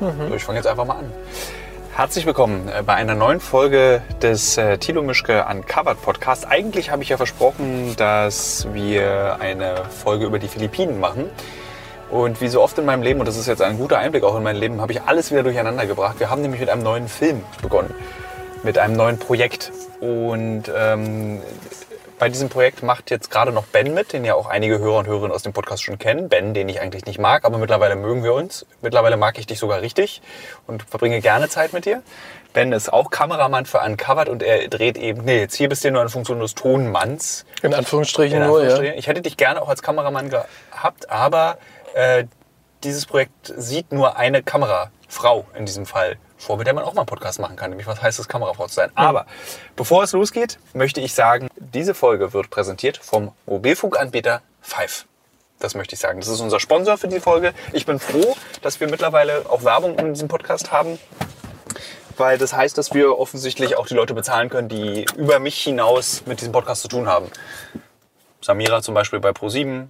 So, ich fange jetzt einfach mal an. Herzlich willkommen äh, bei einer neuen Folge des äh, Thilo Mischke Uncovered Podcast. Eigentlich habe ich ja versprochen, dass wir eine Folge über die Philippinen machen. Und wie so oft in meinem Leben, und das ist jetzt ein guter Einblick auch in mein Leben, habe ich alles wieder durcheinander gebracht. Wir haben nämlich mit einem neuen Film begonnen, mit einem neuen Projekt. Und ähm, bei diesem Projekt macht jetzt gerade noch Ben mit, den ja auch einige Hörer und Hörerinnen aus dem Podcast schon kennen. Ben, den ich eigentlich nicht mag, aber mittlerweile mögen wir uns. Mittlerweile mag ich dich sogar richtig und verbringe gerne Zeit mit dir. Ben ist auch Kameramann für Uncovered und er dreht eben, nee, jetzt hier bist du nur eine Funktion des Tonmanns. In Anführungsstrichen In nur, Anführungsstrichen. ja. Ich hätte dich gerne auch als Kameramann gehabt, aber äh, dieses Projekt sieht nur eine Kamerafrau in diesem Fall vor, mit der man auch mal einen Podcast machen kann, nämlich was heißt es, Kamerafrau zu sein. Aber bevor es losgeht, möchte ich sagen, diese Folge wird präsentiert vom Mobilfunkanbieter Five. Das möchte ich sagen. Das ist unser Sponsor für die Folge. Ich bin froh, dass wir mittlerweile auch Werbung in diesem Podcast haben weil das heißt, dass wir offensichtlich auch die Leute bezahlen können, die über mich hinaus mit diesem Podcast zu tun haben. Samira zum Beispiel bei Pro7.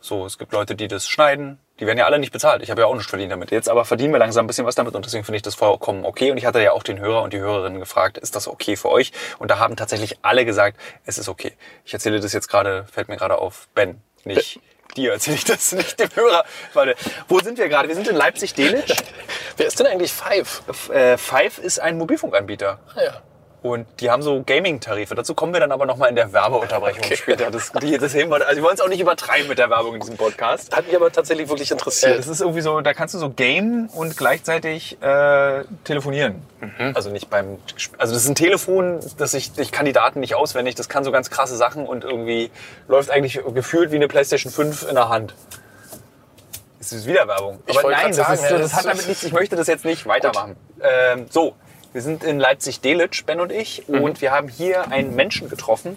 So, es gibt Leute, die das schneiden. Die werden ja alle nicht bezahlt. Ich habe ja auch nichts verdient damit. Jetzt aber verdienen wir langsam ein bisschen was damit und deswegen finde ich das vollkommen okay. Und ich hatte ja auch den Hörer und die Hörerinnen gefragt, ist das okay für euch? Und da haben tatsächlich alle gesagt, es ist okay. Ich erzähle das jetzt gerade, fällt mir gerade auf, Ben, nicht dir erzähle ich das, nicht dem Hörer. Weil, wo sind wir gerade? Wir sind in Leipzig-Delitzsch. Wer ist denn eigentlich Five? F- äh, Five ist ein Mobilfunkanbieter. Ah, ja. Und die haben so Gaming-Tarife. Dazu kommen wir dann aber nochmal in der Werbeunterbrechung Okay. später. Das, die, das heben wir, also wir wollen es auch nicht übertreiben mit der Werbung in diesem Podcast. Hat mich aber tatsächlich wirklich interessiert. das ist irgendwie so, da kannst du so gamen und gleichzeitig äh, telefonieren. Also nicht beim, also das ist ein Telefon, das ich, ich kann die Daten nicht auswendig, das kann so ganz krasse Sachen und irgendwie läuft eigentlich gefühlt wie eine Playstation 5 in der Hand. Es ist wieder Werbung. Ich Aber nein, das, sagen, ist, das das hat damit nichts, ich möchte das jetzt nicht weitermachen. Ähm, so, wir sind in Leipzig-Delitzsch, Ben und ich, und wir haben hier einen Menschen getroffen,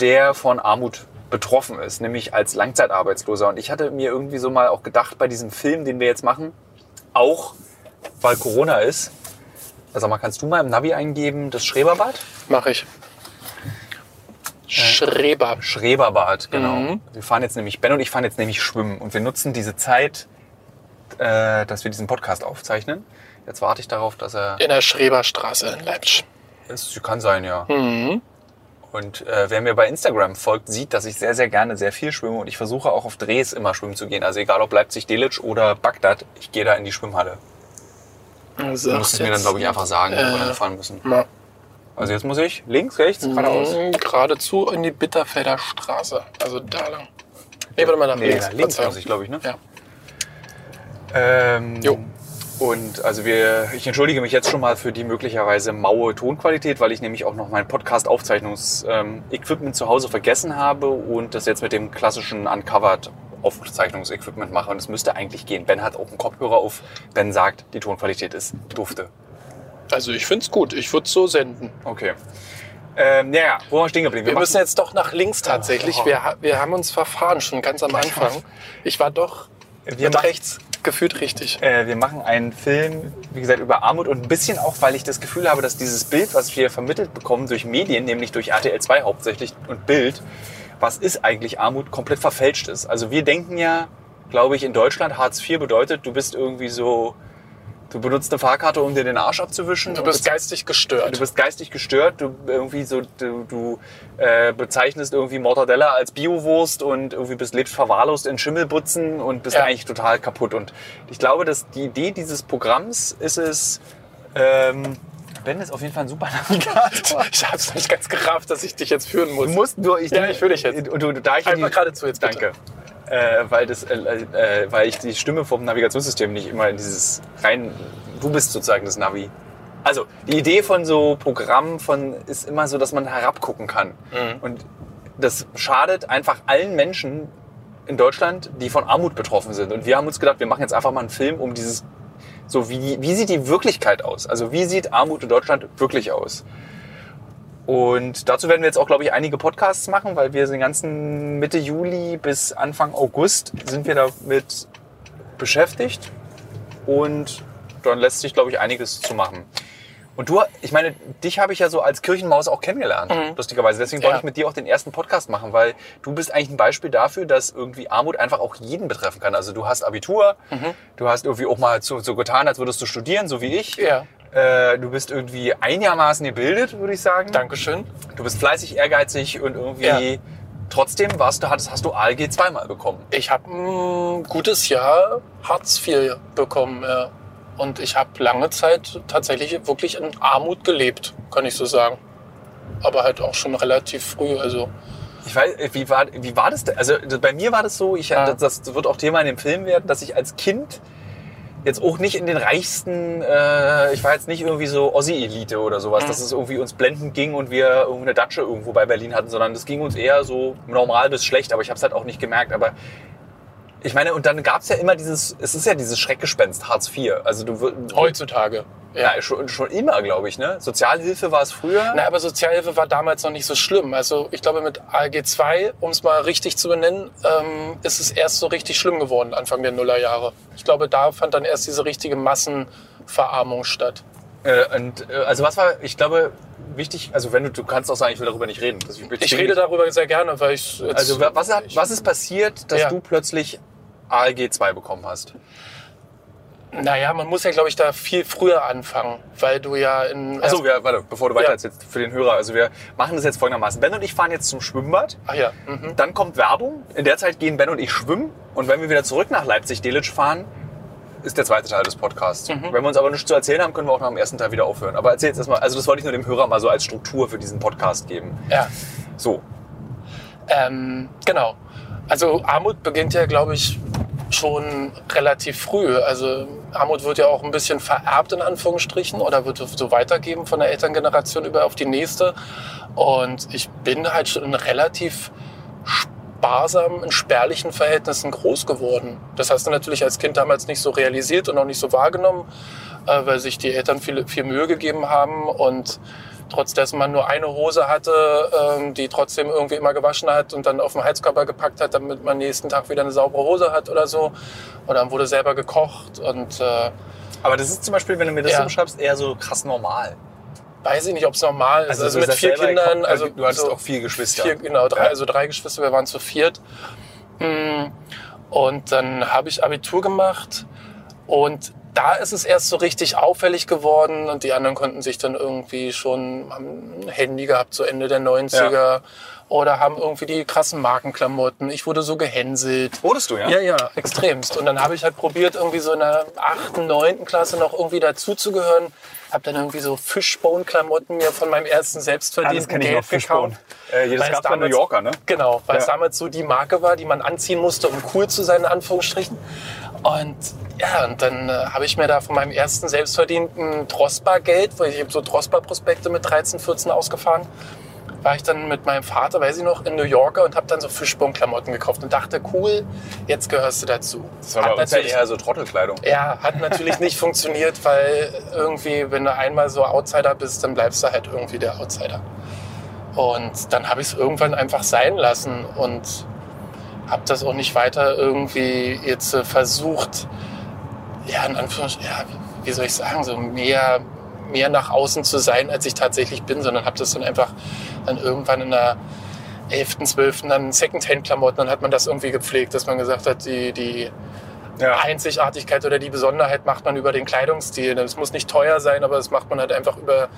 der von Armut betroffen ist, nämlich als Langzeitarbeitsloser. Und ich hatte mir irgendwie so mal auch gedacht, bei diesem Film, den wir jetzt machen, auch weil Corona ist, also mal, kannst du mal im Navi eingeben, das Schreberbad? Mache ich. Schreber. Schreberbad, genau. Mhm. Wir fahren jetzt nämlich, Ben und ich fahren jetzt nämlich schwimmen und wir nutzen diese Zeit, äh, dass wir diesen Podcast aufzeichnen. Jetzt warte ich darauf, dass er. In der Schreberstraße in Leipzig. Es kann sein, ja. Mhm. Und äh, wer mir bei Instagram folgt, sieht, dass ich sehr, sehr gerne sehr viel schwimme und ich versuche auch auf Drehs immer schwimmen zu gehen. Also egal ob Leipzig-Delitzsch oder Bagdad, ich gehe da in die Schwimmhalle. Also Du musst es mir dann, glaube ich, einfach sagen, wo wir dann fahren müssen. Mal. Also jetzt muss ich links, rechts, geradeaus. Mhm, Geradezu in die Bitterfelder Straße. Also da lang. Nee, warte mal nach Nee, links. links muss ich, glaube ich, ne? Ja. Ähm, Jo. Und also wir, ich entschuldige mich jetzt schon mal für die möglicherweise maue Tonqualität, weil ich nämlich auch noch mein Podcast-Aufzeichnungs-Equipment zu Hause vergessen habe und das jetzt mit dem klassischen Uncovered Aufzeichnungsequipment mache. Und es müsste eigentlich gehen. Ben hat auch einen Kopfhörer auf. Ben sagt, die Tonqualität ist dufte. Also ich finde es gut. Ich würde es so senden. Okay. Ähm, ja, wo waren wir stehen geblieben? Wir machen- müssen jetzt doch nach links tatsächlich. Oh. Wir, ha- wir haben uns verfahren schon ganz am Anfang. Ich war doch Wir mit rechts gefühlt richtig. Äh, wir machen einen Film, wie gesagt, über Armut und ein bisschen auch, weil ich das Gefühl habe, dass dieses Bild, was wir vermittelt bekommen durch Medien, nämlich durch RTL 2 hauptsächlich und Bild, was ist eigentlich Armut, komplett verfälscht ist. Also wir denken ja, glaube ich, in Deutschland, Hartz IV bedeutet, du bist irgendwie so, du benutzt eine Fahrkarte, um dir den Arsch abzuwischen. Du bist geistig gestört. Du bist geistig gestört, du irgendwie so, du, du äh, bezeichnest irgendwie Mortadella als Biowurst und irgendwie bist lebst verwahrlost in Schimmelbutzen und bist Ja. eigentlich total kaputt. Und ich glaube, dass die Idee dieses Programms ist es, ähm, Ben ist auf jeden Fall ein super Navigator. ich habe es nicht ganz gerafft, dass ich dich jetzt führen muss. Du musst nur, ich, Ja, ich fühl dich jetzt. Und du, da ich Einfach die- geradezu jetzt. Danke. Äh, weil, das, äh, äh, weil ich die Stimme vom Navigationssystem nicht immer in dieses rein. Du bist sozusagen das Navi. Also die Idee von so Programmen von ist immer so, dass man herabgucken kann. Mhm. Und das schadet einfach allen Menschen in Deutschland, die von Armut betroffen sind. Und wir haben uns gedacht, wir machen jetzt einfach mal einen Film, um dieses so wie, wie sieht die Wirklichkeit aus? Also wie sieht Armut in Deutschland wirklich aus? Und dazu werden wir jetzt auch, glaube ich, einige Podcasts machen, weil wir den ganzen Mitte Juli bis Anfang August sind wir damit beschäftigt. Und dann lässt sich, glaube ich, einiges zu machen. Und du, ich meine, dich habe ich ja so als Kirchenmaus auch kennengelernt, lustigerweise. Deswegen wollte Mhm. Ja. ich mit dir auch den ersten Podcast machen, weil du bist eigentlich ein Beispiel dafür, dass irgendwie Armut einfach auch jeden betreffen kann. Also du hast Abitur, Mhm. du hast irgendwie auch mal so, so getan, als würdest du studieren, so wie ich. Ja. Äh, du bist irgendwie einigermaßen gebildet, würde ich sagen. Dankeschön. Du bist fleißig, ehrgeizig und irgendwie Ja. trotzdem warst du, hattest, hast du ALG zweimal bekommen. Ich habe ein gutes Jahr Hartz IV bekommen. Ja. Und ich habe lange Zeit tatsächlich wirklich in Armut gelebt, kann ich so sagen. Aber halt auch schon relativ früh. Also Ich weiß, wie war, wie war das denn? Also bei mir war das so, ich, Ja. das, das wird auch Thema in dem Film werden, dass ich als Kind jetzt auch nicht in den reichsten, äh, ich war jetzt nicht irgendwie so Ossi-Elite oder sowas, Mhm. dass es irgendwie uns blendend ging und wir irgendeine Datsche irgendwo bei Berlin hatten, sondern das ging uns eher so normal bis schlecht, aber ich habe es halt auch nicht gemerkt. Aber ich meine, und dann gab es ja immer dieses, es ist ja dieses Schreckgespenst, Hartz IV. Also du heutzutage. ja, schon, schon immer, glaube ich, ne? Sozialhilfe war es früher. Na, aber Sozialhilfe war damals noch nicht so schlimm. Also ich glaube, mit ALG 2, um es mal richtig zu benennen, ähm, ist es erst so richtig schlimm geworden, Anfang der Nullerjahre. Ich glaube, da fand dann erst diese richtige Massenverarmung statt. Äh, und, äh, also was war, ich glaube, wichtig, also wenn du, du kannst auch sagen, ich will darüber nicht reden. Das- Ich rede darüber sehr gerne, weil ich Also wa- was, hat, was ist passiert, dass Ja. du plötzlich ALG 2 bekommen hast? Naja, man muss ja, glaube ich, da viel früher anfangen, weil du ja in... Achso, wir, warte, bevor du weiter Ja. erzählst, für den Hörer. Also wir machen das jetzt folgendermaßen. Ben und ich fahren jetzt zum Schwimmbad. Ach ja, mhm. Dann kommt Werbung. In der Zeit gehen Ben und ich schwimmen. Und wenn wir wieder zurück nach Leipzig-Delitzsch fahren, ist der zweite Teil des Podcasts. Mhm. Wenn wir uns aber nichts zu erzählen haben, können wir auch nach dem ersten Teil wieder aufhören. Aber erzähl jetzt erstmal, also das wollte ich nur dem Hörer mal so als Struktur für diesen Podcast geben. ja. So. Ähm, genau. Also Armut beginnt ja, glaube ich, schon relativ früh. Also Armut wird ja auch ein bisschen vererbt in Anführungsstrichen oder wird so weitergeben von der Elterngeneration über auf die nächste. Und ich bin halt schon in relativ sparsam, in spärlichen Verhältnissen groß geworden. Das hast du natürlich als Kind damals nicht so realisiert und auch nicht so wahrgenommen, äh, weil sich die Eltern viel, viel Mühe gegeben haben und trotz dessen man nur eine Hose hatte, ähm, die trotzdem irgendwie immer gewaschen hat und dann auf den Heizkörper gepackt hat, damit man nächsten Tag wieder eine saubere Hose hat oder so. Und dann wurde selber gekocht und äh, Aber das ist zum Beispiel, wenn du mir das Ja. so beschreibst, eher so krass normal. weiß ich nicht, ob es normal ist. Also, du mit vier Kindern, also du hattest so auch vier Geschwister. Vier, genau, drei, Ja. also drei Geschwister, wir waren zu viert. Mm, Und dann habe ich Abitur gemacht und da ist es erst so richtig auffällig geworden und die anderen konnten sich dann irgendwie schon haben ein Handy gehabt, so Ende der 90er oder haben irgendwie die krassen Markenklamotten. Ich wurde so gehänselt. Wurdest du, ja? Ja, ja, extremst. Und dann habe ich halt probiert, irgendwie so in der 8., 9. Klasse noch irgendwie dazuzugehören. Habe dann irgendwie so Fishbone-Klamotten mir von meinem ersten Ah, selbstverdienten Geld gekauft. Äh, das es gab bei New damals- Yorker, ne? Genau, weil es Ja. damals so die Marke war, die man anziehen musste, um cool zu sein, in Anführungsstrichen. Und ja, und dann äh, habe ich mir da von meinem ersten selbstverdienten Drospa-Geld, weil ich habe so Drospa-Prospekte mit 13, 14 ausgefahren, war ich dann mit meinem Vater, weiß ich noch, in New Yorker und habe dann so Fishbone-Klamotten gekauft und dachte, cool, jetzt gehörst du dazu. Das war bei uns ja natürlich- eher so Trottelkleidung. ja, hat natürlich nicht funktioniert, weil irgendwie, wenn du einmal so Outsider bist, dann bleibst du halt irgendwie der Outsider. Und dann habe ich es irgendwann einfach sein lassen und habe das auch nicht weiter irgendwie jetzt äh, versucht, ja, in Anführungsstrichen, ja, wie soll ich sagen, so mehr, mehr nach außen zu sein, als ich tatsächlich bin, sondern habe das dann einfach dann irgendwann in der 11., 12. dann Secondhand-Klamotten, dann hat man das irgendwie gepflegt, dass man gesagt hat, die, die Ja. Einzigartigkeit oder die Besonderheit macht man über den Kleidungsstil. Es muss nicht teuer sein, aber das macht man halt einfach über,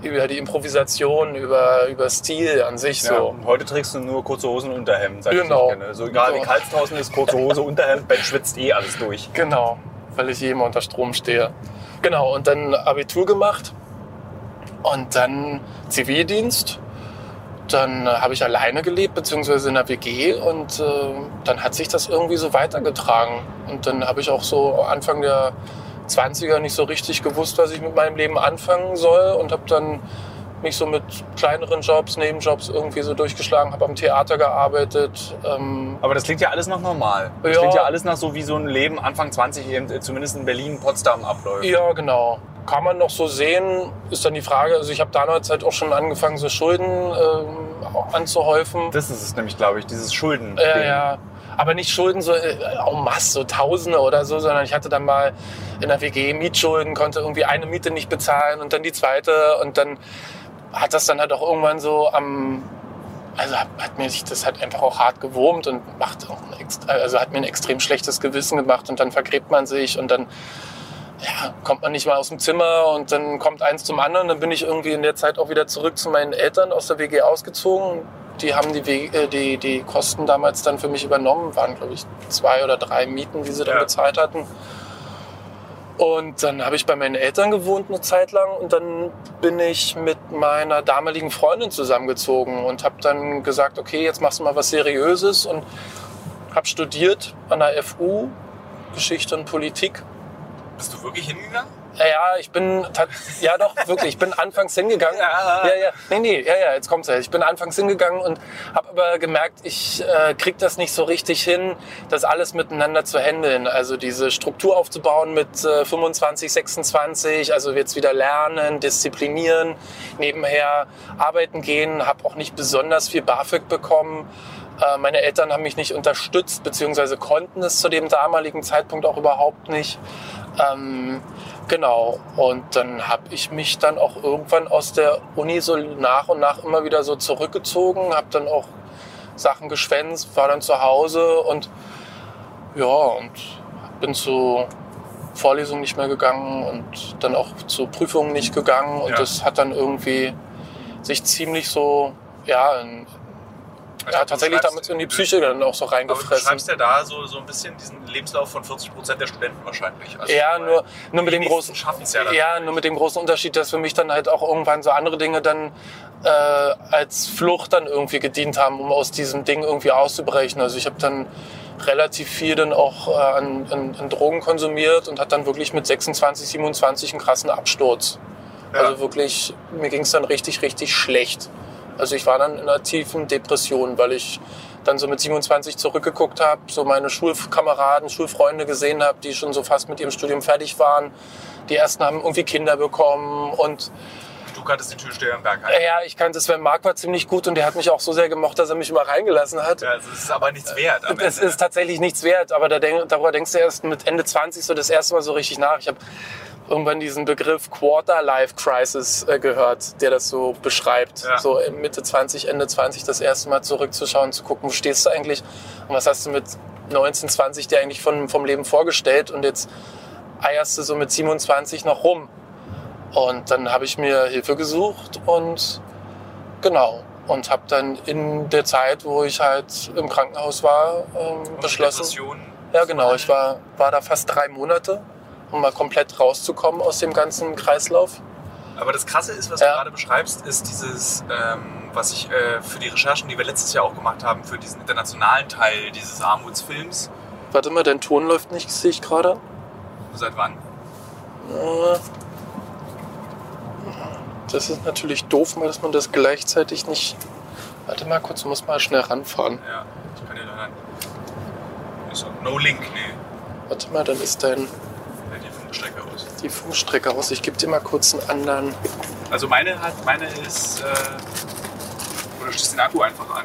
über die Improvisation, über, über Stil an sich Ja, so. heute trägst du nur kurze Hosen und Unterhemd, seit Genau. ich kenne. So egal wie So. kalt es draußen ist, kurze Hose, Unterhemd, Ben schwitzt eh alles durch. Genau, weil ich immer unter Strom stehe. Genau, und dann Abitur gemacht und dann Zivildienst. Dann äh, habe ich alleine gelebt, beziehungsweise in der WG und äh, dann hat sich das irgendwie so weitergetragen. Und dann habe ich auch so Anfang der 20er nicht so richtig gewusst, was ich mit meinem Leben anfangen soll und habe dann mich so mit kleineren Jobs, Nebenjobs irgendwie so durchgeschlagen, habe am Theater gearbeitet. Ähm, Aber das klingt ja alles noch normal. Das Ja. klingt ja alles nach so, wie so ein Leben Anfang 20 eben, äh, zumindest in Berlin, Potsdam abläuft. Ja, genau. Kann man noch so sehen, ist dann die Frage. Also ich habe damals halt auch schon angefangen, so Schulden ähm, anzuhäufen. Das ist es nämlich, glaube ich, dieses Schulden. Ja, ja. aber nicht Schulden so äh, en masse, so Tausende oder so, sondern ich hatte dann mal in der WG Mietschulden, konnte irgendwie eine Miete nicht bezahlen und dann die zweite und dann hat das dann halt auch irgendwann so am, also hat, hat mir sich das halt einfach auch hart gewurmt und macht also hat mir ein extrem schlechtes Gewissen gemacht und dann vergräbt man sich und dann ja, kommt man nicht mal aus dem Zimmer und dann kommt eins zum anderen. Dann bin ich irgendwie in der Zeit auch wieder zurück zu meinen Eltern aus der WG ausgezogen. Die haben die, WG, äh, die, die Kosten damals dann für mich übernommen. Waren, glaube ich, zwei oder drei Mieten, die sie dann Ja. bezahlt hatten. Und dann habe ich bei meinen Eltern gewohnt eine Zeit lang und dann bin ich mit meiner damaligen Freundin zusammengezogen und habe dann gesagt, okay, jetzt machst du mal was Seriöses und habe studiert an der FU Geschichte und Politik Bist du wirklich hingegangen? Ja, ich bin, ja doch, wirklich, ich bin anfangs hingegangen. Ja. ja, ja, nee, nee, ja, ja, jetzt kommt's ja. Ich bin anfangs hingegangen und habe aber gemerkt, ich äh, krieg das nicht so richtig hin, das alles miteinander zu handeln. Also diese Struktur aufzubauen mit äh, 25, 26, also jetzt wieder lernen, disziplinieren, nebenher arbeiten gehen, habe auch nicht besonders viel BAföG bekommen. Äh, Meine Eltern haben mich nicht unterstützt, beziehungsweise konnten es zu dem damaligen Zeitpunkt auch überhaupt nicht. Ähm, genau. Und dann habe ich mich dann auch irgendwann aus der Uni so nach und nach immer wieder so zurückgezogen, habe dann auch Sachen geschwänzt, war dann zu Hause und ja, und bin zu Vorlesungen nicht mehr gegangen und dann auch zu Prüfungen nicht gegangen. Und Ja. das hat dann irgendwie sich ziemlich so, ja, in, ja tatsächlich damit in die Psyche dann auch so Aber du reingefressen. schreibst ja da so, so ein bisschen diesen Lebenslauf von 40 Prozent der Studenten wahrscheinlich. Also, Ja, nur, nur mit dem großen ja. Ja, nur mit dem großen Unterschied, dass für mich dann halt auch irgendwann so andere Dinge dann äh, als Flucht dann irgendwie gedient haben, um aus diesem Ding irgendwie auszubrechen. Also ich habe dann relativ viel dann auch äh, an, an, an Drogen konsumiert und hat dann wirklich mit 26, 27 einen krassen Absturz. Ja. Also wirklich, mir ging es dann richtig, richtig schlecht. Also ich war dann in einer tiefen Depression, weil ich dann so mit 27 zurückgeguckt habe, so meine Schulkameraden, Schulfreunde gesehen habe, die schon so fast mit ihrem Studium fertig waren. Die ersten haben irgendwie Kinder bekommen und Du kanntest den Türsteher im Berg. äh, ja, ich kannte Sven Mark war ziemlich gut und der hat mich auch so sehr gemocht, dass er mich immer reingelassen hat. Ja, es ist aber nichts wert. Es ist tatsächlich nichts wert, aber da denk, darüber denkst du erst mit Ende 20 so das erste Mal so richtig nach. Ich habe irgendwann diesen Begriff Quarter Life Crisis äh, gehört, der das so beschreibt. Ja. So Mitte 20, Ende 20 das erste Mal zurückzuschauen, zu gucken, wo stehst du eigentlich und was hast du mit 19, 20 dir eigentlich von, vom Leben vorgestellt und jetzt eierst du so mit 27 noch rum. Und dann habe ich mir Hilfe gesucht und genau. Und habe dann in der Zeit, wo ich halt im Krankenhaus war, ähm, beschlossen. Ja, genau. Ich war, war da fast drei Monate, um mal komplett rauszukommen aus dem ganzen Kreislauf. Aber das Krasse ist, was Ja. du gerade beschreibst, ist dieses, ähm, was ich äh, für die Recherchen, die wir letztes Jahr auch gemacht haben, für diesen internationalen Teil dieses Armutsfilms. Warte mal, dein Ton läuft nicht, sehe ich gerade. Seit wann? Äh, Das ist natürlich doof, mal, dass man das gleichzeitig nicht. Warte mal kurz, du musst mal schnell ranfahren. Ja, ich kann dir. Ist auch no link, nee. Warte mal, dann ist dein, Funkstrecke aus. die Funkstrecke aus. Ich gebe dir mal kurz einen anderen. Also meine hat, meine ist. Äh, oder schließt den Akku einfach an.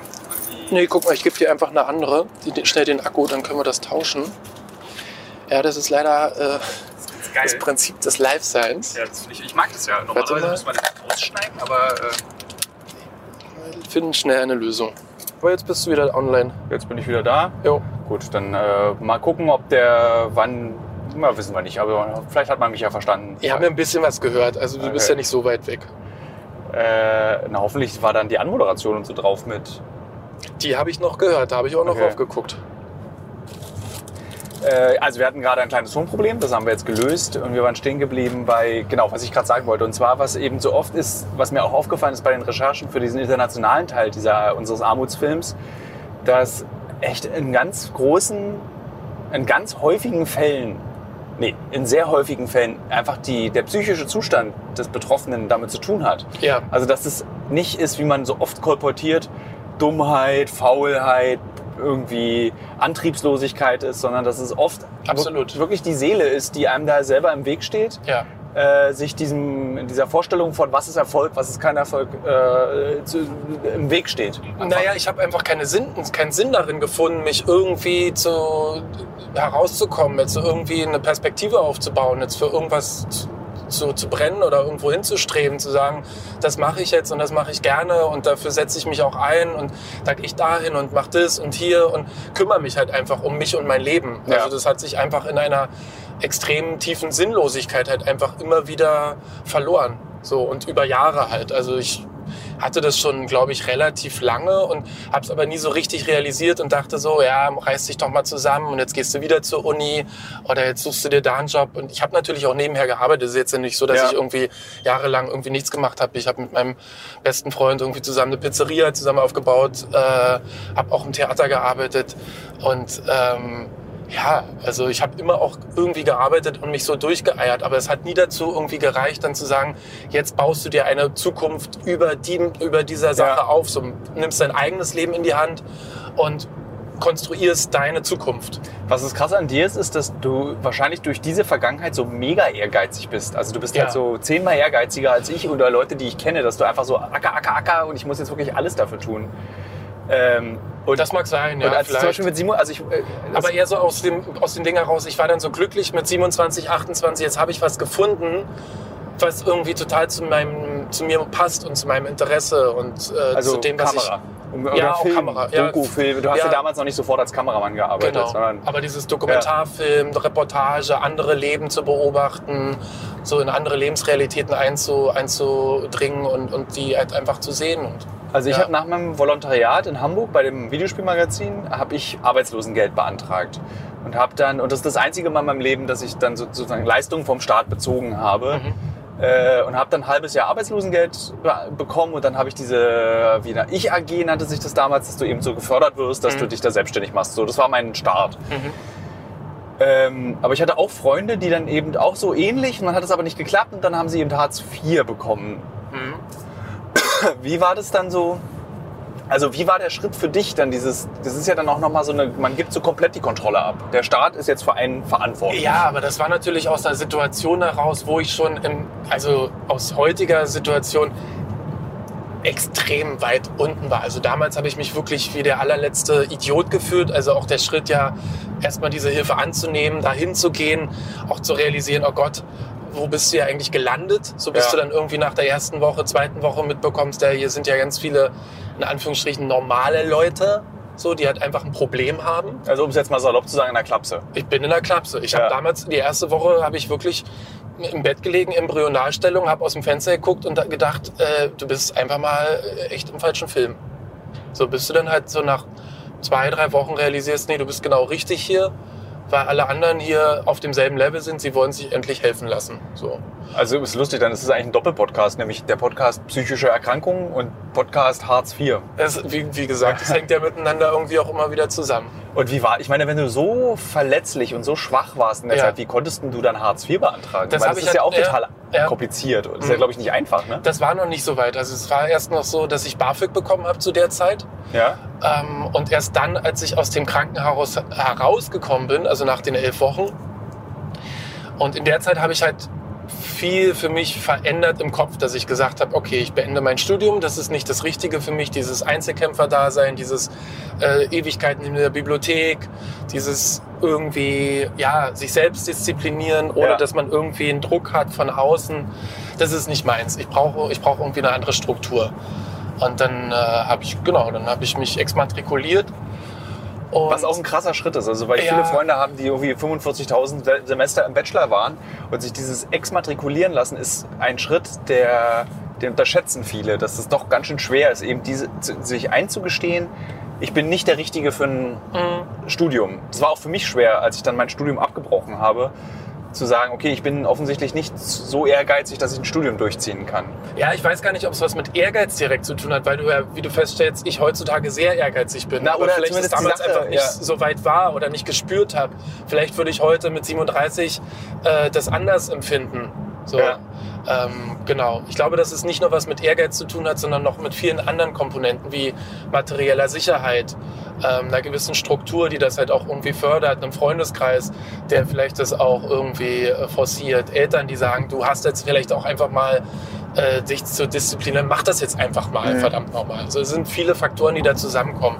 Nee, guck mal, ich gebe dir einfach eine andere. Die, schnell den Akku, dann können wir das tauschen. Ja, das ist leider äh, das ist das Prinzip des Live-Seins. ja, ich, ich mag das ja. Normalerweise mal. muss man das rausschneiden, aber äh, Wir finden schnell eine Lösung. Aber jetzt bist du wieder online. Jetzt bin ich wieder da. Jo. Gut, dann äh, mal gucken, ob der wann. Na, wissen wir nicht, aber vielleicht hat man mich ja verstanden. Ich habe ein bisschen was gehört, also du bist Okay. ja nicht so weit weg. Äh, na, hoffentlich war dann die Anmoderation und so drauf mit. Die habe ich noch gehört, da habe ich auch noch Okay. aufgeguckt. Äh, also wir hatten gerade ein kleines Tonproblem, das haben wir jetzt gelöst und wir waren stehen geblieben bei, genau, was ich gerade sagen wollte. Und zwar, was eben so oft ist, was mir auch aufgefallen ist bei den Recherchen für diesen internationalen Teil dieser, unseres Armutsfilms, dass echt in ganz großen, in ganz häufigen Fällen, nee, in sehr häufigen Fällen einfach die, der psychische Zustand des Betroffenen damit zu tun hat. Ja, Also dass es nicht ist, wie man so oft kolportiert, Dummheit, Faulheit, irgendwie Antriebslosigkeit ist, sondern dass es oft Absolut. wirklich die Seele ist, die einem da selber im Weg steht. ja. Äh, sich diesem, dieser Vorstellung von was ist Erfolg, was ist kein Erfolg äh, zu, im Weg steht. Naja, ich habe einfach keine Sinn, keinen Sinn darin gefunden, mich irgendwie zu, herauszukommen, jetzt irgendwie eine Perspektive aufzubauen, jetzt für irgendwas zu, zu, zu brennen oder irgendwo hinzustreben, zu sagen, das mache ich jetzt und das mache ich gerne und dafür setze ich mich auch ein und da gehe ich dahin und mache das und hier und kümmere mich halt einfach um mich und mein Leben. Ja. Also das hat sich einfach in einer extrem tiefen Sinnlosigkeit halt einfach immer wieder verloren. So und über Jahre halt. Also ich hatte das schon, glaube ich, relativ lange und habe es aber nie so richtig realisiert und dachte so, ja, reiß dich doch mal zusammen und jetzt gehst du wieder zur Uni oder jetzt suchst du dir da einen Job. Und ich habe natürlich auch nebenher gearbeitet. Es ist jetzt ja nicht so, dass Ja. ich irgendwie jahrelang irgendwie nichts gemacht habe. Ich habe mit meinem besten Freund irgendwie zusammen eine Pizzeria zusammen aufgebaut, äh, habe auch im Theater gearbeitet und ähm, ja, also ich habe immer auch irgendwie gearbeitet und mich so durchgeeiert, aber es hat nie dazu irgendwie gereicht, dann zu sagen, jetzt baust du dir eine Zukunft über, die, über dieser Sache Ja. auf, so nimmst dein eigenes Leben in die Hand und konstruierst deine Zukunft. Was das krasse an dir ist, ist, dass du wahrscheinlich durch diese Vergangenheit so mega ehrgeizig bist. Also du bist Ja. halt so zehnmal ehrgeiziger als ich oder Leute, die ich kenne, dass du einfach so acker, acker, acker und ich muss jetzt wirklich alles dafür tun. Ähm, und, Das mag sein, ja, als zum vielleicht. Beispiel mit Simon, also ich, äh, Aber eher so aus dem, aus den Dingen heraus, ich war dann so glücklich mit 27, 28, jetzt habe ich was gefunden, was irgendwie total zu, meinem, zu mir passt und zu meinem Interesse und äh, also zu dem, was Kamera. Um- Ja, auch Kamera, ja. Doku, Film. Du hast ja. Ja. damals noch nicht sofort als Kameramann ich... gearbeitet, Genau, sondern aber dieses Dokumentarfilm, Reportage, andere Leben zu beobachten, so in andere Lebensrealitäten einzu, einzudringen und, und die halt einfach zu sehen. Und, Also ich Ja. habe nach meinem Volontariat in Hamburg bei dem Videospielmagazin habe ich Arbeitslosengeld beantragt und habe dann und das ist das einzige Mal in meinem Leben, dass ich dann so- sozusagen Leistungen vom Staat bezogen habe äh, und habe dann ein halbes Jahr Arbeitslosengeld be bekommen und dann habe ich diese wie eine Ich AG nannte sich das damals, dass du eben so gefördert wirst, dass Mhm. du dich da selbstständig machst. So, das war mein Start. Ähm, aber ich hatte auch Freunde, die dann eben auch so ähnlich und dann hat es aber nicht geklappt und dann haben sie eben Hartz IV bekommen. Mhm. Wie war das dann so? Also wie war der Schritt für dich dann dieses, das ist ja dann auch nochmal so eine, man gibt so komplett die Kontrolle ab. Der Staat ist jetzt für einen verantwortlich. Ja, aber das war natürlich aus einer Situation heraus, wo ich schon im, also aus heutiger Situation extrem weit unten war. Also damals habe ich mich wirklich wie der allerletzte Idiot gefühlt. Also auch der Schritt ja, erstmal diese Hilfe anzunehmen, dahin zu gehen, auch zu realisieren, oh Gott, wo bist du ja eigentlich gelandet? So bis Ja. du dann irgendwie nach der ersten Woche, zweiten Woche mitbekommst, ja, hier sind ja ganz viele, in Anführungsstrichen, normale Leute, so, die halt einfach ein Problem haben. Also um es jetzt mal salopp zu sagen, in der Klapse. Ich bin in der Klapse. Ich Ja. habe damals, die erste Woche, habe ich wirklich im Bett gelegen, Embryonalstellung, habe aus dem Fenster geguckt und da gedacht, äh, du bist einfach mal äh, echt im falschen Film. So bist du dann halt so nach zwei, drei Wochen realisierst, nee, du bist genau richtig hier, weil alle anderen hier auf demselben Level sind, sie wollen sich endlich helfen lassen. So. Also ist lustig, dann ist es eigentlich ein Doppelpodcast, nämlich der Podcast Psychische Erkrankungen und Podcast Hartz IV. Es, wie, wie gesagt, es hängt ja miteinander irgendwie auch immer wieder zusammen. Und wie war, ich meine, wenn du so verletzlich und so schwach warst in der Ja. Zeit, wie konntest du dann Hartz IV beantragen? Das Weil hab das ich ist ja halt- auch total ja, ja. kompliziert. Das ist Mhm. ja, glaube ich, nicht einfach, ne? Das war noch nicht so weit. Also es war erst noch so, dass ich BAföG bekommen habe zu der Zeit. Ja. Ähm, und erst dann, als ich aus dem Krankenhaus herausgekommen bin, also nach den elf Wochen, und in der Zeit habe ich halt viel für mich verändert im Kopf, dass ich gesagt habe, okay, ich beende mein Studium, das ist nicht das Richtige für mich, dieses Einzelkämpfer-Dasein, dieses äh, Ewigkeiten in der Bibliothek, dieses irgendwie, ja, sich selbst disziplinieren, ohne Ja. dass man irgendwie einen Druck hat von außen, das ist nicht meins. Ich brauche ich brauche irgendwie eine andere Struktur. Und dann äh, habe ich, genau, dann habe ich mich exmatrikuliert. Und Was auch ein krasser Schritt ist. Also, weil ich Ja. viele Freunde haben, die irgendwie 45.000 Se- Semester im Bachelor waren und sich dieses Exmatrikulieren lassen, ist ein Schritt, der, den unterschätzen viele, dass es doch ganz schön schwer ist, eben diese, sich einzugestehen, ich bin nicht der Richtige für ein Mhm. Studium. Das war auch für mich schwer, als ich dann mein Studium abgebrochen habe, zu sagen, okay, ich bin offensichtlich nicht so ehrgeizig, dass ich ein Studium durchziehen kann. Ja, ich weiß gar nicht, ob es was mit Ehrgeiz direkt zu tun hat, weil du ja, wie du feststellst, ich heutzutage sehr ehrgeizig bin. Na, aber oder vielleicht es damals Sache, einfach nicht ja. so weit war oder nicht gespürt habe. Vielleicht würde ich heute mit 37 äh, das anders empfinden. So. Ja. Ähm, genau. Ich glaube, dass es nicht nur was mit Ehrgeiz zu tun hat, sondern noch mit vielen anderen Komponenten wie materieller Sicherheit, ähm, einer gewissen Struktur, die das halt auch irgendwie fördert, einem Freundeskreis, der vielleicht das auch irgendwie äh, forciert, Eltern, die sagen, du hast jetzt vielleicht auch einfach mal äh, dich zu disziplinieren, mach das jetzt einfach mal, Mhm. verdammt nochmal. Also es sind viele Faktoren, die da zusammenkommen.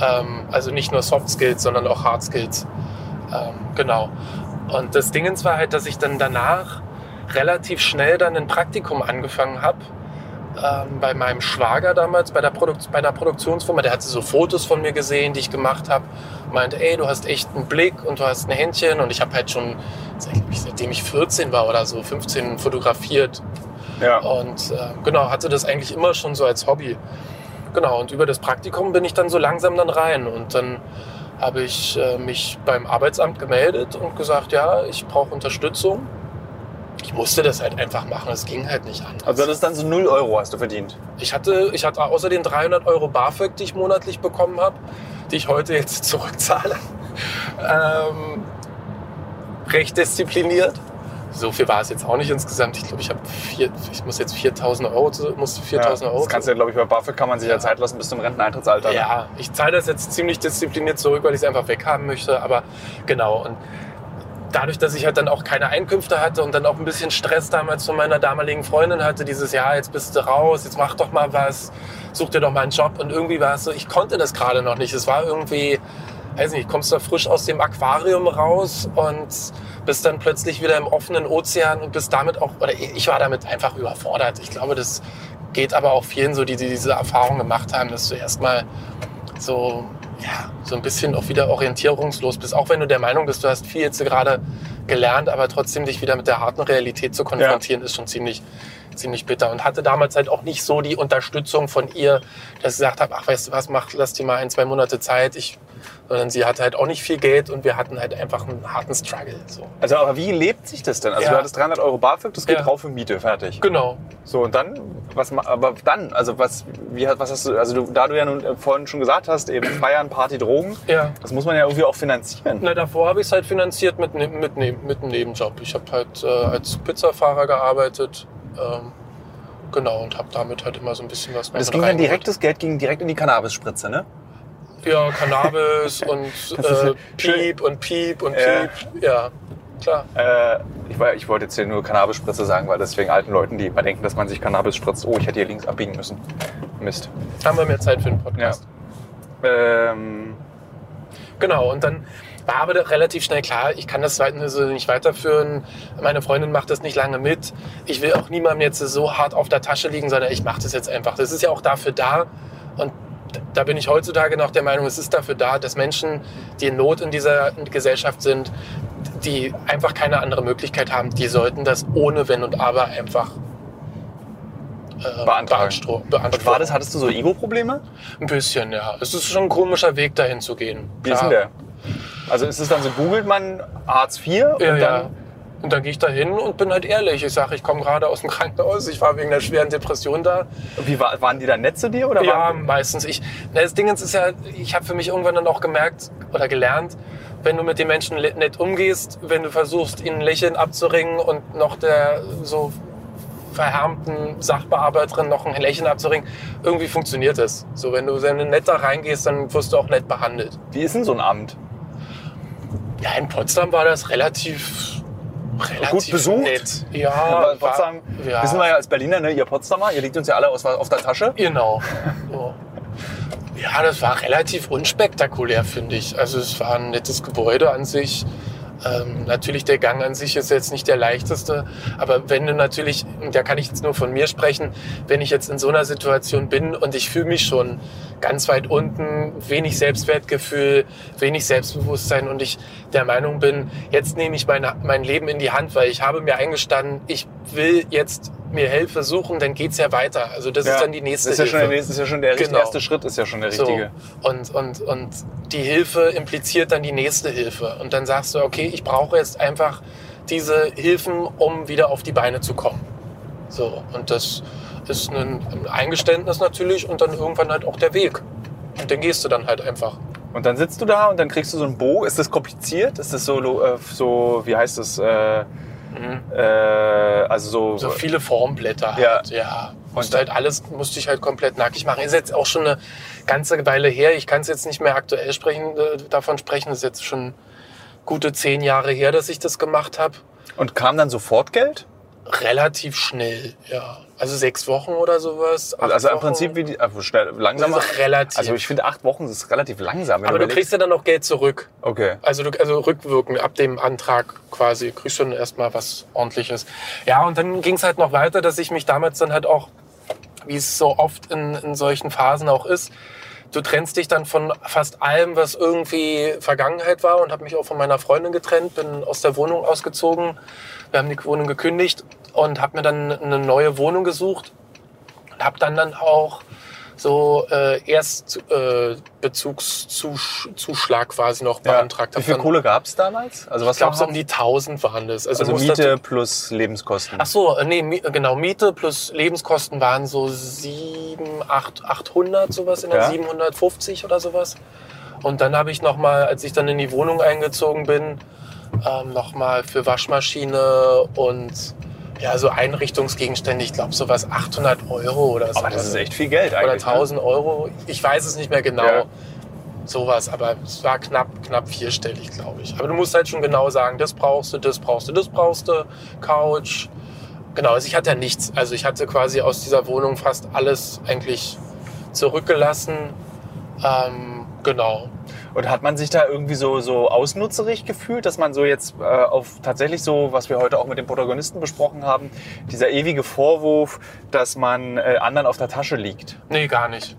Ähm, also nicht nur Soft Skills, sondern auch Hard Skills. Ähm, genau. Und das Dingens war halt, dass ich dann danach relativ schnell dann ein Praktikum angefangen habe. Ähm, bei meinem Schwager damals, bei der, Produkt bei der Produktionsfirma, der hatte so Fotos von mir gesehen, die ich gemacht habe. Meinte, ey, du hast echt einen Blick und du hast ein Händchen. Und ich habe halt schon, seit- seitdem ich 14 war oder so, 15 fotografiert. Ja. Und äh, genau, hatte das eigentlich immer schon so als Hobby. Genau, und über das Praktikum bin ich dann so langsam dann rein. Und dann habe ich äh, mich beim Arbeitsamt gemeldet und gesagt, ja, ich brauche Unterstützung. Ich musste das halt einfach machen, es ging halt nicht anders. Also das ist dann so 0 Euro hast du verdient. Ich hatte, ich hatte außer den 300 Euro BAföG, die ich monatlich bekommen habe, die ich heute jetzt zurückzahle, ähm, recht diszipliniert. So viel war es jetzt auch nicht insgesamt. Ich glaube, ich habe vier, ich muss jetzt 4000 Euro, musste 4000 Euro. Das kannst du ja, glaube ich, bei BAföG kann man sich ja Zeit lassen bis zum Renteneintrittsalter. ne? Ja, ich zahle das jetzt ziemlich diszipliniert zurück, weil ich es einfach weghaben möchte. Aber genau. Und dadurch, dass ich halt dann auch keine Einkünfte hatte und dann auch ein bisschen Stress damals von meiner damaligen Freundin hatte, dieses Jahr, jetzt bist du raus, jetzt mach doch mal was, such dir doch mal einen Job. Und irgendwie war es so, ich konnte das gerade noch nicht. Es war irgendwie, weiß nicht, kommst da frisch aus dem Aquarium raus und bist dann plötzlich wieder im offenen Ozean und bist damit auch, oder ich war damit einfach überfordert. Ich glaube, das geht aber auch vielen so, die, die diese Erfahrung gemacht haben, dass du erstmal so, ja, so ein bisschen auch wieder orientierungslos bist. Auch wenn du der Meinung bist, du hast viel jetzt gerade gelernt, aber trotzdem dich wieder mit der harten Realität zu konfrontieren, ist schon ziemlich, ziemlich bitter. Und hatte damals halt auch nicht so die Unterstützung von ihr, dass sie gesagt hat, ach, weißt du was, mach, lass dir mal ein, zwei Monate Zeit. Ich, sondern sie hatte halt auch nicht viel Geld und wir hatten halt einfach einen harten Struggle. So. Also aber wie lebt sich das denn? Also Ja. du hattest 300 Euro BAföG, das geht Ja. drauf für Miete, fertig. Genau. So und dann, was aber dann, also was, wie, was hast du, also du, da du ja nun äh, vorhin schon gesagt hast, eben Feiern, Party, Drogen, Ja. das muss man ja irgendwie auch finanzieren. Na, davor habe ich es halt finanziert mit, ne- mit, ne- mit einem Nebenjob. Ich habe halt äh, als Pizzafahrer gearbeitet. Ähm, genau, und habe damit halt immer so ein bisschen was Und das mit ging dann direkt, das Geld ging direkt in die Cannabis-Spritze, ne? Ja, Cannabis und äh, ja. Piep und Piep und Ja. Piep. Ja, klar. Äh, ich, ich wollte jetzt hier nur Cannabis-Spritze sagen, weil das wegen alten Leuten, die immer denken, dass man sich Cannabis spritzt. Oh, ich hätte hier links abbiegen müssen. Mist. Haben wir mehr Zeit für den Podcast. Ähm, Genau, und dann war aber relativ schnell klar, ich kann das weiter- so nicht weiterführen. Meine Freundin macht das nicht lange mit. Ich will auch niemandem jetzt so hart auf der Tasche liegen, sondern ich mache das jetzt einfach. Das ist ja auch dafür da. Und da bin ich heutzutage noch der Meinung, es ist dafür da, dass Menschen, die in Not in dieser Gesellschaft sind, die einfach keine andere Möglichkeit haben, die sollten das ohne Wenn und Aber einfach äh, Beantragen. beanstro- und war das, hattest du so Ego-Probleme? Ein bisschen, ja. Es ist schon ein komischer Weg, dahin zu gehen. Wie ist denn der? Also ist es dann so, googelt man Hartz IV und Ja, dann ja. Und dann gehe ich da hin und bin halt ehrlich. Ich sage, ich komme gerade aus dem Krankenhaus, ich war wegen einer schweren Depression da. Wie war, waren die dann nett zu dir? Oder Ja, meistens. Ich, na, das Ding ist ja, ich habe für mich irgendwann dann auch gemerkt oder gelernt, wenn du mit den Menschen nett umgehst, wenn du versuchst, ihnen ein Lächeln abzuringen und noch der so verhärmten Sachbearbeiterin noch ein Lächeln abzuringen, irgendwie funktioniert das. So, wenn du wenn du nett da reingehst, dann wirst du auch nett behandelt. wie ist denn so ein Amt? Ja, in Potsdam war das relativ, relativ Gut besucht? nett. Ja, Aber Potsdam, ja. wissen wir ja als Berliner, ne, ihr Potsdamer, ihr liegt uns ja alle aus, auf der Tasche. Genau. So. Ja, das war relativ unspektakulär, finde ich. Also es war ein nettes Gebäude an sich. Ähm, natürlich der Gang an sich ist jetzt nicht der leichteste, aber wenn du natürlich, da kann ich jetzt nur von mir sprechen, wenn ich jetzt in so einer Situation bin und ich fühle mich schon ganz weit unten, wenig Selbstwertgefühl, wenig Selbstbewusstsein und ich der Meinung bin, jetzt nehme ich meine, mein Leben in die Hand, weil ich habe mir eingestanden, ich will jetzt mir Hilfe suchen, dann geht's ja weiter. Also das ist dann die nächste das ist ja schon Hilfe. der, nächste- ist ja schon der Genau. erste Schritt, ist ja schon der richtige. So. Und, und, und die Hilfe impliziert dann die nächste Hilfe. Und dann sagst du, okay, ich brauche jetzt einfach diese Hilfen, um wieder auf die Beine zu kommen. So. Und das ist ein ein Eingeständnis natürlich und dann irgendwann halt auch der Weg. Und den gehst du dann halt einfach. Und dann sitzt du da und dann kriegst du so ein Bo. Ist das kompliziert? Ist das so, äh, so wie heißt das, äh, Äh, also so, So viele Formblätter Ja. halt, ja. Und Musste halt alles, musste ich halt komplett nackig machen. Ist jetzt auch schon eine ganze Weile her. Ich kann es jetzt nicht mehr aktuell sprechen, äh, davon sprechen. Das ist jetzt schon gute zehn Jahre her, dass ich das gemacht habe. und kam dann sofort Geld? Relativ schnell, ja. Also sechs Wochen oder sowas. acht Also im Wochen. Prinzip wie die, also schnell, langsamer. Das ist relativ. Also ich finde acht Wochen ist relativ langsam. Aber du überlegst. kriegst ja dann auch Geld zurück. Okay. Also, du, also rückwirkend ab dem Antrag quasi kriegst du dann erstmal was ordentliches. Ja, und dann ging es halt noch weiter, dass ich mich damals dann halt auch, wie es so oft in, in solchen Phasen auch ist, du trennst dich dann von fast allem, was irgendwie Vergangenheit war und habe mich auch von meiner Freundin getrennt, bin aus der Wohnung ausgezogen. Wir haben die Wohnung gekündigt und habe mir dann eine neue Wohnung gesucht und habe dann dann auch so äh, Erstbezugszuschlag quasi noch beantragt. Wie Hab viel dann- Kohle gab es damals? Also was ich glaube, so um die 1000 waren das. also, musst Miete dazu- plus Lebenskosten. Ach so, äh, nee, genau, Miete plus Lebenskosten waren so 7, 8, 800, sowas in der Ja. 750 oder sowas. Und dann habe ich nochmal, als ich dann in die Wohnung eingezogen bin, ähm, nochmal für Waschmaschine und ja, so Einrichtungsgegenstände, ich glaube sowas 800 Euro oder so. Aber das ist echt viel Geld Oder eigentlich. ne? 1000 Euro, ich weiß es nicht mehr genau. Ja. Sowas, aber es war knapp, knapp vierstellig, glaube ich. Aber du musst halt schon genau sagen, das brauchst du, das brauchst du, das brauchst du, Couch. Genau, also ich hatte ja nichts. Also ich hatte quasi aus dieser Wohnung fast alles eigentlich zurückgelassen. Ähm, genau. Und hat man sich da irgendwie so, so ausnutzerig gefühlt, dass man so jetzt äh, auf tatsächlich so, was wir heute auch mit den Protagonisten besprochen haben, dieser ewige Vorwurf, dass man äh, anderen auf der Tasche liegt? Nee, gar nicht.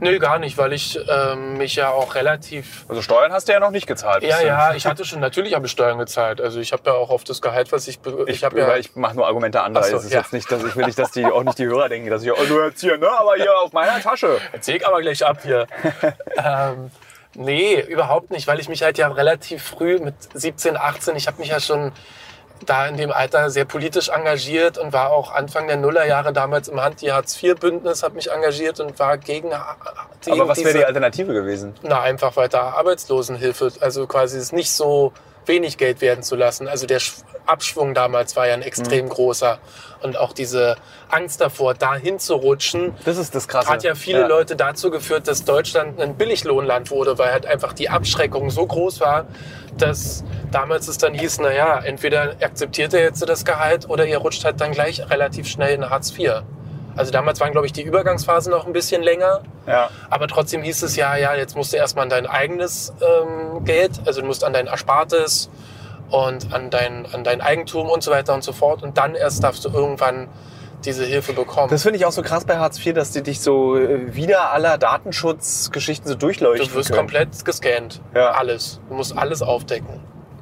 Nee, gar nicht, weil ich ähm, mich ja auch relativ Also Steuern hast du ja noch nicht gezahlt. Ja, ja, ich hatte schon, natürlich habe ich Steuern gezahlt. Also ich habe ja auch auf das Gehalt, was ich, Ich, ich habe ja, ich mache nur Argumente anderer. Ach so, es ist ja. jetzt nicht, dass ich will nicht, dass die auch nicht die Hörer denken, dass ich oh, du jetzt hier, ne, aber hier auf meiner Tasche. Erzähl ich aber gleich ab hier. ähm, nee, überhaupt nicht, weil ich mich halt ja relativ früh mit 17, 18, ich habe mich ja schon da in dem Alter sehr politisch engagiert und war auch Anfang der Nullerjahre damals im Anti-Hartz-IV-Bündnis, habe mich engagiert und war gegen, gegen Aber was wäre die Alternative gewesen? Na, einfach weiter Arbeitslosenhilfe. Also quasi es nicht so wenig Geld werden zu lassen. Also der Abschwung damals war ja ein extrem großer. Und auch diese Angst davor, da hinzurutschen, Das ist das Krasse. hat ja viele Leute dazu geführt, dass Deutschland ein Billiglohnland wurde, weil halt einfach die Abschreckung so groß war, dass damals es dann hieß, na ja, entweder akzeptiert er jetzt das Gehalt oder ihr rutscht halt dann gleich relativ schnell in Hartz IV. Also damals waren, glaube ich, die Übergangsphasen noch ein bisschen länger. Ja. Aber trotzdem hieß es ja, ja, jetzt musst du erstmal an dein eigenes ähm, Geld, also du musst an dein Erspartes und an dein, an dein Eigentum und so weiter und so fort. Und dann erst darfst du irgendwann diese Hilfe bekommen. Das finde ich auch so krass bei Hartz IV, dass die dich so äh, wieder aller Datenschutzgeschichten so durchleuchten. du wirst können. komplett gescannt. Ja. Alles. Du musst alles aufdecken.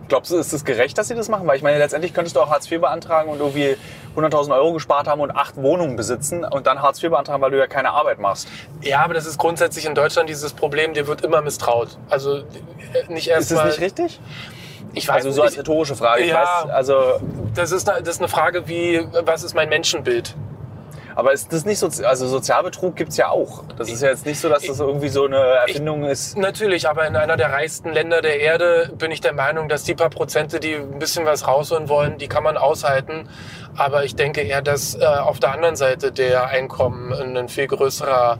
Glaubst du, ist es gerecht, dass sie das machen? Weil ich meine, letztendlich könntest du auch Hartz IV beantragen und irgendwie 100.000 Euro gespart haben und acht Wohnungen besitzen und dann Hartz IV beantragen, weil du ja keine Arbeit machst. Ja, aber das ist grundsätzlich in Deutschland dieses Problem, dir wird immer misstraut. Also äh, nicht erst Ist das nicht richtig? Ich weiß Also so als rhetorische Frage. Ich Ja. weiß, also, Das ist, eine, das ist eine Frage wie, was ist mein Menschenbild? aber ist das nicht so, also Sozialbetrug gibt's ja auch. Das ist ja jetzt nicht so, dass das irgendwie so eine Erfindung ist. Natürlich, aber in einer der reichsten Länder der Erde bin ich der Meinung, dass die paar Prozente, die ein bisschen was rausholen wollen, die kann man aushalten. Aber ich denke eher, dass äh, auf der anderen Seite der Einkommen ein viel größerer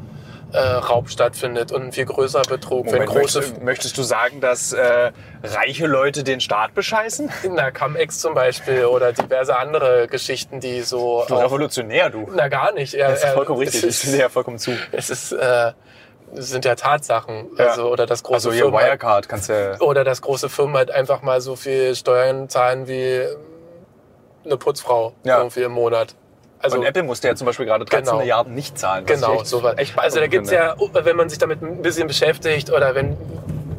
äh, Raub stattfindet und ein viel größerer Betrug. wenn Moment, große möchtest, möchtest du sagen, dass äh, reiche Leute den Staat bescheißen? na, Cum-Ex zum Beispiel oder diverse andere Geschichten, die so. Du auch- revolutionär, du. na, gar nicht. Ja, Das ist vollkommen richtig. Es Ich stimme dir ist, ja vollkommen zu. es ist äh, sind ja Tatsachen. Ja. Also, oder das große Also hier Firmen- Wirecard kannst ja... Oder dass große Firmen halt einfach mal so viel Steuern zahlen wie eine Putzfrau Ja. irgendwie im Monat. Also und Apple musste ja zum Beispiel gerade 13 Genau. Milliarden nicht zahlen. genau, echt- echt Also da gibt's beeindruckend ja, wenn man sich damit ein bisschen beschäftigt oder wenn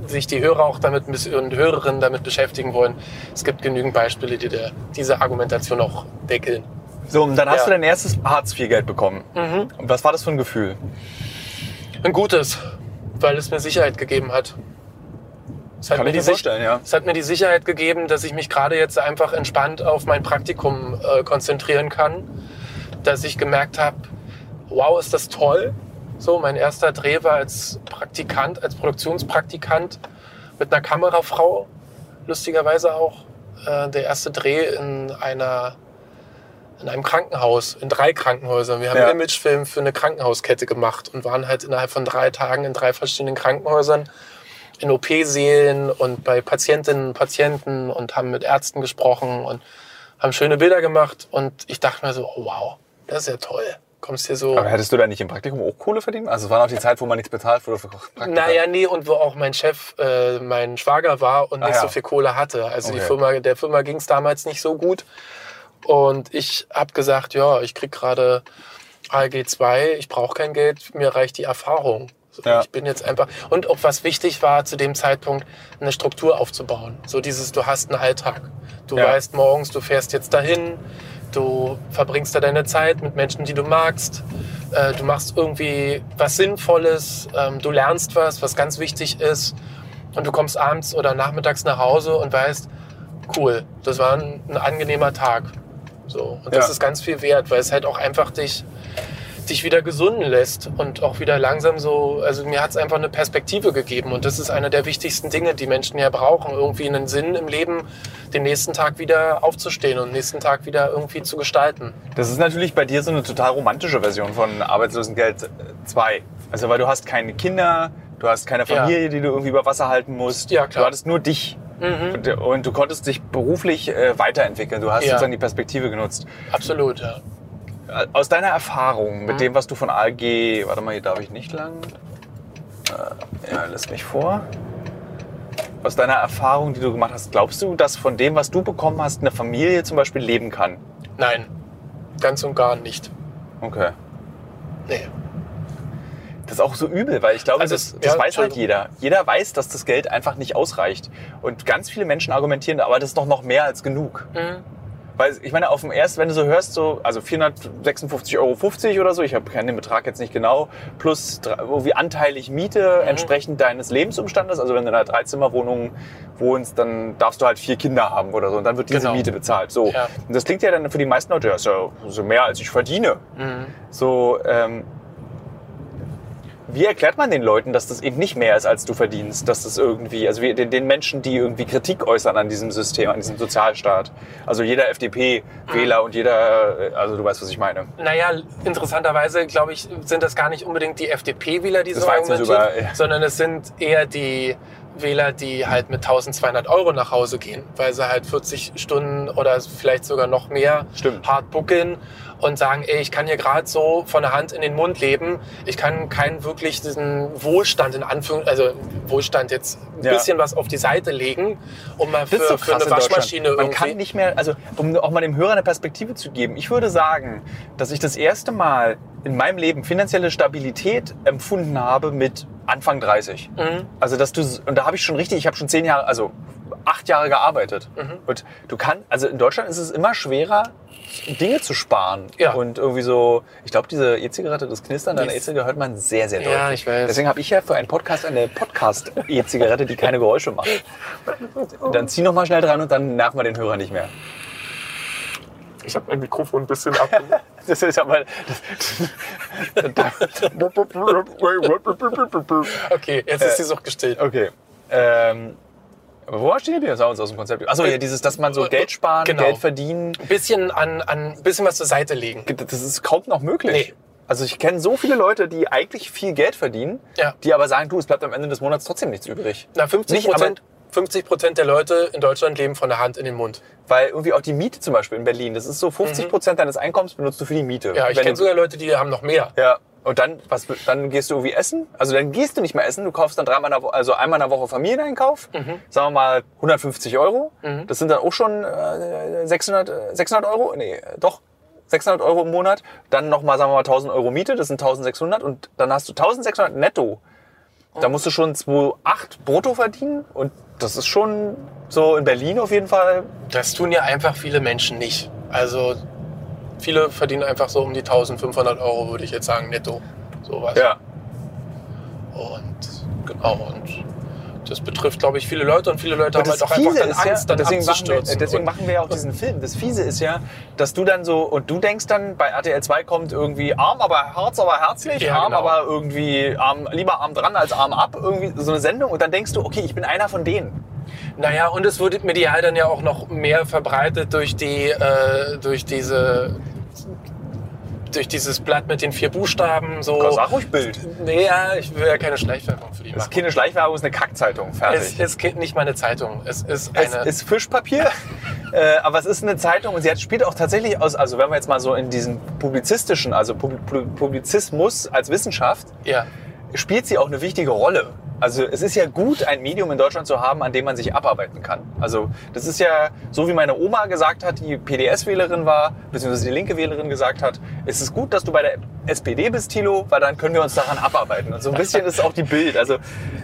sich die Hörer auch damit ein bisschen- und Hörerinnen damit beschäftigen wollen, es gibt genügend Beispiele, die der, diese Argumentation auch deckeln. So, und dann hast Ja. du dein erstes Hartz-IV-Geld bekommen. Und was war das für ein Gefühl? Ein gutes, weil es mir Sicherheit gegeben hat. Es hat Kann mir die vorstellen, ja. Es hat mir die Sicherheit gegeben, dass ich mich gerade jetzt einfach entspannt auf mein Praktikum äh, konzentrieren kann. Dass ich gemerkt habe, wow, ist das toll. So, mein erster Dreh war als Praktikant, als Produktionspraktikant mit einer Kamerafrau, lustigerweise auch. äh, der erste Dreh in einer in einem Krankenhaus, in drei Krankenhäusern. Wir haben Ja. einen Imagefilm für eine Krankenhauskette gemacht und waren halt innerhalb von drei Tagen in drei verschiedenen Krankenhäusern, in OP-Sälen und bei Patientinnen und Patienten und haben mit Ärzten gesprochen und haben schöne Bilder gemacht. Und ich dachte mir so, oh, wow, das ist ja toll. Kommst hier so. Aber hättest du da nicht im Praktikum auch Kohle verdient? Also es war noch die Zeit, wo man nichts bezahlt wurde für Praktika. Naja, nee, und wo auch mein Chef, äh, mein Schwager war und Ah, nicht ja. so viel Kohle hatte. Also die Okay. Firma, der Firma ging es damals nicht so gut. Und ich habe gesagt, ja, ich krieg gerade ALG 2, ich brauche kein Geld, mir reicht die Erfahrung. So, Ja. Ich bin jetzt einfach. Und auch was wichtig war zu dem Zeitpunkt, eine Struktur aufzubauen. So dieses, du hast einen Alltag. Du Ja. weißt morgens, du fährst jetzt dahin, du verbringst da deine Zeit mit Menschen, die du magst. Äh, du machst irgendwie was Sinnvolles, ähm, du lernst was, was ganz wichtig ist. Und du kommst abends oder nachmittags nach Hause und weißt, cool, das war ein, ein angenehmer Tag. So. Und das Ja. ist ganz viel wert, weil es halt auch einfach dich, dich wieder gesunden lässt und auch wieder langsam so, also mir hat es einfach eine Perspektive gegeben und das ist einer der wichtigsten Dinge, die Menschen ja brauchen, irgendwie einen Sinn im Leben, den nächsten Tag wieder aufzustehen und den nächsten Tag wieder irgendwie zu gestalten. Das ist natürlich bei dir so eine total romantische Version von Arbeitslosengeld 2. Also weil du hast keine Kinder, du hast keine Ja. Familie, die du irgendwie über Wasser halten musst. Ja, klar. Du hattest nur dich. Mhm. Und, und du konntest dich beruflich äh, weiterentwickeln. Du hast Ja. sozusagen die Perspektive genutzt. Absolut, ja. Aus deiner Erfahrung mit dem, was du von ALG, warte mal, hier darf ich nicht lang. Äh, ja, lässt mich vor. Aus deiner Erfahrung, die du gemacht hast, glaubst du, dass von dem, was du bekommen hast, eine Familie zum Beispiel leben kann? Nein, ganz und gar nicht. Okay. Nee. Das ist auch so übel, weil ich glaube, Also, das, das ja, weiß halt jeder. Jeder weiß, dass das Geld einfach nicht ausreicht. Und ganz viele Menschen argumentieren, aber das ist doch noch mehr als genug. Mhm. Weil ich meine, auf dem ersten, wenn du so hörst, so, also 456,50 Euro oder so, ich habe keinen Betrag jetzt nicht genau, plus irgendwie anteilig Miete Mhm. entsprechend deines Lebensumstandes. Also wenn du in einer Dreizimmerwohnung wohnst, dann darfst du halt vier Kinder haben oder so und dann wird diese Genau. Miete bezahlt. So. Ja. Und das klingt ja dann für die meisten Leute, ja, ist ja so mehr als ich verdiene. Mhm. So, ähm, wie erklärt man den Leuten, dass das eben nicht mehr ist, als du verdienst? Dass das irgendwie, also wie, den, den Menschen, die irgendwie Kritik äußern an diesem System, an diesem Sozialstaat. Also jeder FDP-Wähler und jeder, äh, also du weißt, was ich meine. Naja, interessanterweise, glaube ich, sind das gar nicht unbedingt die FDP-Wähler, die Das so argumentieren, über- ja. sondern es sind eher die Wähler, die halt mit 1200 Euro nach Hause gehen, weil sie halt 40 Stunden oder vielleicht sogar noch mehr Stimmt. hart buckeln und sagen, ey, ich kann hier gerade so von der Hand in den Mund leben. Ich kann keinen wirklich diesen Wohlstand in Anführungszeichen, also Wohlstand jetzt ein Ja. bisschen was auf die Seite legen, um mal für, so für eine. Waschmaschine Man irgendwie. kann nicht mehr, also um auch mal dem Hörer eine Perspektive zu geben. Ich würde sagen, dass ich das erste Mal in meinem Leben finanzielle Stabilität empfunden habe mit Anfang 30. Mhm. Also dass du und da habe ich schon richtig, ich habe schon zehn Jahre, also acht Jahre gearbeitet. Mhm. Und du kannst, also in Deutschland ist es immer schwerer, Dinge zu sparen. Ja. Und irgendwie so, ich glaube, diese E-Zigarette, das Knistern deiner E-Zigarette hört man sehr, sehr deutlich. Ja, ich weiß. Deswegen habe ich ja für einen Podcast eine Podcast-E-Zigarette, die keine Geräusche macht. Dann zieh noch mal schnell dran und dann nerven wir den Hörer nicht mehr. Ich habe mein Mikrofon ein bisschen ab. Das ist aber. Okay, jetzt ist die Sucht gestillt. okay. Ähm, aber wo stehen? Sag uns aus dem Konzept. Achso, ja, dieses, dass man so Geld sparen, Genau. Geld verdienen. Ein bisschen an, an bisschen was zur Seite legen. Das ist kaum noch möglich. Nee. Also ich kenne so viele Leute, die eigentlich viel Geld verdienen, Ja. die aber sagen, du, es bleibt am Ende des Monats trotzdem nichts übrig. Na, 50 Nicht, aber- Prozent 50 Prozent der Leute in Deutschland leben von der Hand in den Mund. Weil irgendwie auch die Miete zum Beispiel in Berlin, das ist so 50 Prozent deines Einkommens benutzt du für die Miete. Mhm. Ja, ich kenne sogar Leute, die haben noch mehr. Ja. Und dann, was, dann gehst du irgendwie essen. Also dann gehst du nicht mehr essen. Du kaufst dann dreimal Woche, also einmal in der Woche Familieneinkauf. Mhm. Sagen wir mal 150 Euro. Das sind dann auch schon äh, 600, äh, 600 Euro. Nee, doch. 600 Euro im Monat. Dann nochmal, sagen wir mal, 1000 Euro Miete. Das sind 1600. Und dann hast du 1600 netto. Da musst du schon 2,8 brutto verdienen. Und das ist schon so in Berlin auf jeden Fall. Das tun ja einfach viele Menschen nicht. Also viele verdienen einfach so um die 1500 Euro, würde ich jetzt sagen, netto. Sowas. Ja. Und genau. Und Das betrifft, glaube ich, viele Leute und viele Leute haben halt auch einfach Fiese dann ist ja, Angst, dann deswegen, machen wir, abzustürzen. deswegen Und- machen wir ja auch diesen Film. Das Fiese ist ja, dass du dann so, und du denkst dann, bei RTL 2 kommt irgendwie arm, aber Herz, aber herzlich, Ja, arm, genau. aber irgendwie arm, lieber arm dran als arm ab, irgendwie so eine Sendung. Und dann denkst du, okay, ich bin einer von denen. Naja, und es wurde medial dann ja auch noch mehr verbreitet durch die, äh, durch diese, durch dieses Blatt mit den vier Buchstaben. So. Sag ruhig Bild. Nee, ja, ich will ja keine Schleichwerbung für die Das ist machen. keine Schleichwerbung, ist eine Kackzeitung. Fertig. Es ist nicht meine Zeitung. Es ist Es eine. ist Fischpapier, äh, aber es ist eine Zeitung und sie hat, spielt auch tatsächlich aus, also wenn wir jetzt mal so in diesen publizistischen, also Pub- Pub- Publizismus als Wissenschaft, ja. spielt sie auch eine wichtige Rolle. Also es ist ja gut, ein Medium in Deutschland zu haben, an dem man sich abarbeiten kann. Also das ist ja so, wie meine Oma gesagt hat, die PDS-Wählerin war, beziehungsweise die linke Wählerin gesagt hat, es ist gut, dass du bei der SPD bist, Thilo, weil dann können wir uns daran abarbeiten. Und so ein bisschen ist auch die Bild. Also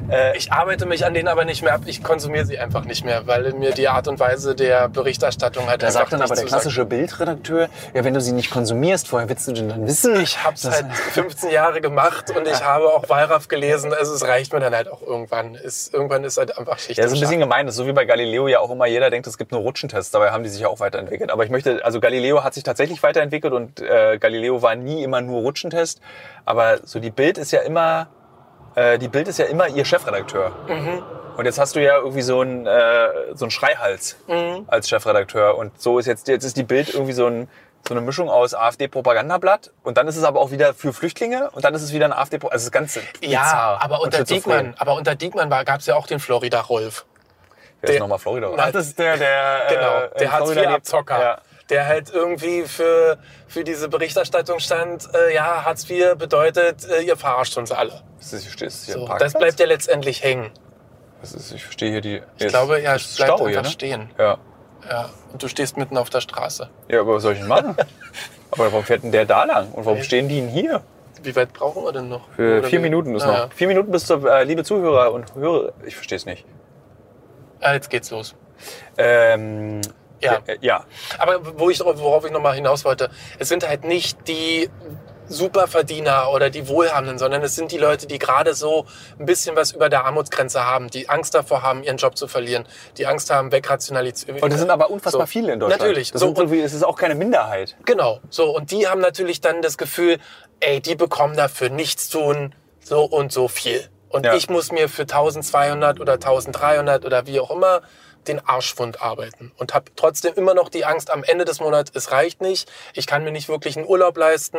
äh, Ich arbeite mich an denen aber nicht mehr ab. Ich konsumiere sie einfach nicht mehr, weil mir die Art und Weise der Berichterstattung halt da sagt dann nicht aber der klassische Bildredakteur, ja, wenn du sie nicht konsumierst, woher willst du denn dann wissen? Ich habe es halt 15 Jahre gemacht und ich habe auch Wallraff gelesen. Also es reicht mir dann halt auch irgendwann. Ist, irgendwann ist halt einfach Schicht Ja, das ist ein bisschen gemein. Das ist so wie bei Galileo ja auch immer jeder denkt, es gibt nur Rutschentests. Dabei haben die sich ja auch weiterentwickelt. Aber ich möchte, also Galileo hat sich tatsächlich weiterentwickelt und äh, Galileo war nie immer nur Rutschentest. Aber so die Bild ist ja immer, äh, die Bild ist ja immer ihr Chefredakteur. Und jetzt hast du ja irgendwie so einen, äh, so einen Schreihals als Chefredakteur. Und so ist jetzt, jetzt ist die Bild irgendwie so ein, so eine Mischung aus AfD-Propagandablatt und dann ist es aber auch wieder für Flüchtlinge und dann ist es wieder ein AfD, also das ist ganz Ja, aber unter. Diekmann, aber unter Diekmann gab es ja auch den Florida-Rolf. Wer ist der- nochmal Florida? Na, Ach, das ist der, der, Genau, äh, der. Hartz-IV-Abzocker. Ja. Der halt irgendwie für, für diese Berichterstattung stand, äh, ja, Hartz IV bedeutet, äh, ihr verarscht uns alle. Ist das, ist hier So, das bleibt ja letztendlich hängen. Ist, ich verstehe hier die. Ich glaube, ja, es bleibt Stau einfach hier, ne? stehen. Ja. Ja, und du stehst mitten auf der Straße. ja, aber was soll ich denn machen? aber warum fährt denn der da lang? Und warum Hey. stehen die denn hier? Wie weit brauchen wir denn noch? Für Oder vier wie- Minuten ist Ah, noch. ja. Vier Minuten bis zur, äh, liebe Zuhörer und Hörer. Ich verstehe es nicht. Ah, jetzt geht's los. Ähm, Ja. ja. Aber wo ich, worauf ich nochmal hinaus wollte, es sind halt nicht die Superverdiener oder die Wohlhabenden, sondern es sind die Leute, die gerade so ein bisschen was über der Armutsgrenze haben, die Angst davor haben, ihren Job zu verlieren, die Angst haben, wegrationalisiert. Und das sind aber unfassbar So. viele in Deutschland. Natürlich. Das So, irgendwie, es ist auch keine Minderheit. Genau. So, und die haben natürlich dann das Gefühl, ey, die bekommen dafür nichts tun, so und so viel. Und Ja. ich muss mir für 1200 oder 1300 oder wie auch immer den Arschwund arbeiten und habe trotzdem immer noch die Angst am Ende des Monats, es reicht nicht, ich kann mir nicht wirklich einen Urlaub leisten,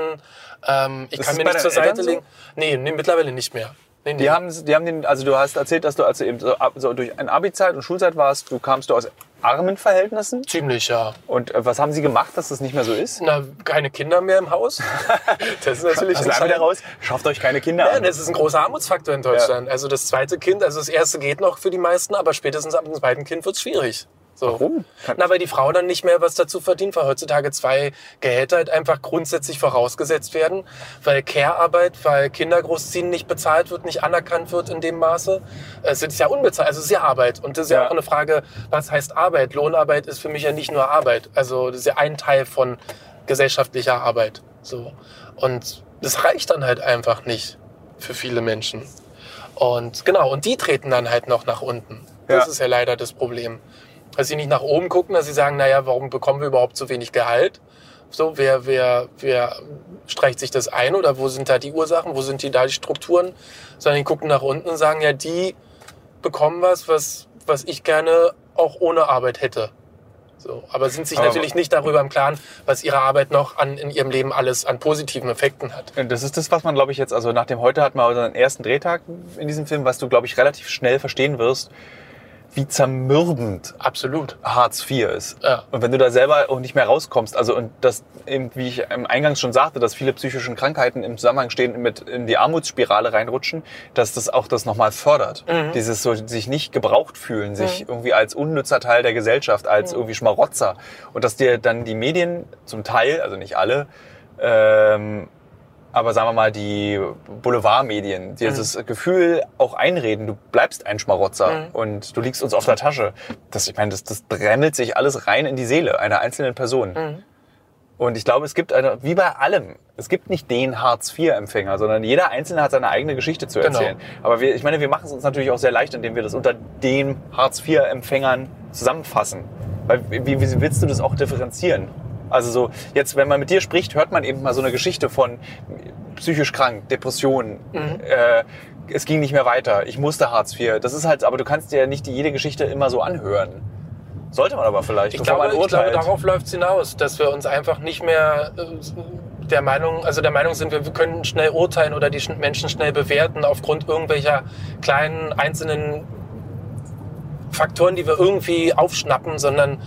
ähm, ich Ist kann mir nicht zur Seite legen. Nee, nee, mittlerweile nicht mehr. Nee, nee. Die haben, die haben den, also du hast erzählt, dass du, als du eben so, so durch eine Abi-Zeit und Schulzeit warst, du kamst du aus armen Verhältnissen. Ziemlich, ja. Und äh, was haben sie gemacht, dass das nicht mehr so ist? Na, keine Kinder mehr im Haus. Das ist natürlich Also entscheidend. daraus, schafft euch keine Kinder Ja, an. das ist ein großer Armutsfaktor in Deutschland. Also das zweite Kind, also das erste geht noch für die meisten, aber spätestens ab dem zweiten Kind wird's schwierig. So. Warum? Kann- Na, weil die Frau dann nicht mehr was dazu verdient, weil heutzutage zwei Gehälter halt einfach grundsätzlich vorausgesetzt werden, weil Care-Arbeit, weil Kinder großziehen nicht bezahlt wird, nicht anerkannt wird in dem Maße. Es ist ja unbezahlt, also es ist ja Arbeit. Und das ist ja, Ja. auch eine Frage, was heißt Arbeit? Lohnarbeit ist für mich ja nicht nur Arbeit. Also das ist ja ein Teil von gesellschaftlicher Arbeit. So. Und das reicht dann halt einfach nicht für viele Menschen. Und genau, und die treten dann halt noch nach unten. Das Ja. ist ja leider das Problem. Dass sie nicht nach oben gucken, dass sie sagen, naja, warum bekommen wir überhaupt so wenig Gehalt? So, wer, wer, wer streicht sich das ein oder wo sind da die Ursachen, wo sind die da die Strukturen? Sondern die gucken nach unten und sagen, ja, die bekommen was, was, was ich gerne auch ohne Arbeit hätte. So, aber sind sich Aber- natürlich nicht darüber im Klaren, was ihre Arbeit noch an, in ihrem Leben alles an positiven Effekten hat. Das ist das, was man, glaube ich, jetzt, also nach dem heute hatten wir unseren ersten Drehtag in diesem Film, was du, glaube ich, relativ schnell verstehen wirst, wie zermürbend Absolut. Hartz IV ist. Ja. Und wenn du da selber auch nicht mehr rauskommst, also und das eben, wie ich im Eingangs schon sagte, dass viele psychische Krankheiten im Zusammenhang stehen mit in die Armutsspirale reinrutschen, dass das auch das nochmal fördert. Mhm. Dieses so sich nicht gebraucht fühlen, sich irgendwie als unnützer Teil der Gesellschaft, als irgendwie Schmarotzer. Und dass dir dann die Medien zum Teil, also nicht alle, ähm, aber sagen wir mal, die Boulevardmedien, die dieses Gefühl auch einreden, du bleibst ein Schmarotzer Mhm. und du liegst uns auf der Tasche. Das, ich meine, das, das bremmelt sich alles rein in die Seele einer einzelnen Person. Mhm. Und ich glaube, es gibt eine, wie bei allem, es gibt nicht den Hartz-IV-Empfänger, sondern jeder Einzelne hat seine eigene Geschichte zu Genau. erzählen. Aber wir, ich meine, wir machen es uns natürlich auch sehr leicht, indem wir das unter den Hartz-IV-Empfängern zusammenfassen. Weil wie, wie willst du das auch differenzieren? Also so, jetzt, wenn man mit dir spricht, hört man eben mal so eine Geschichte von psychisch krank, Depression, äh, es ging nicht mehr weiter, ich musste Hartz IV. Das ist halt, aber du kannst dir ja nicht jede Geschichte immer so anhören. Sollte man aber vielleicht, Ich glaube, ich glaube, darauf läuft es hinaus, dass wir uns einfach nicht mehr äh, der Meinung, also der Meinung sind, wir können schnell urteilen oder die sch- Menschen schnell bewerten aufgrund irgendwelcher kleinen einzelnen Faktoren, die wir irgendwie aufschnappen, sondern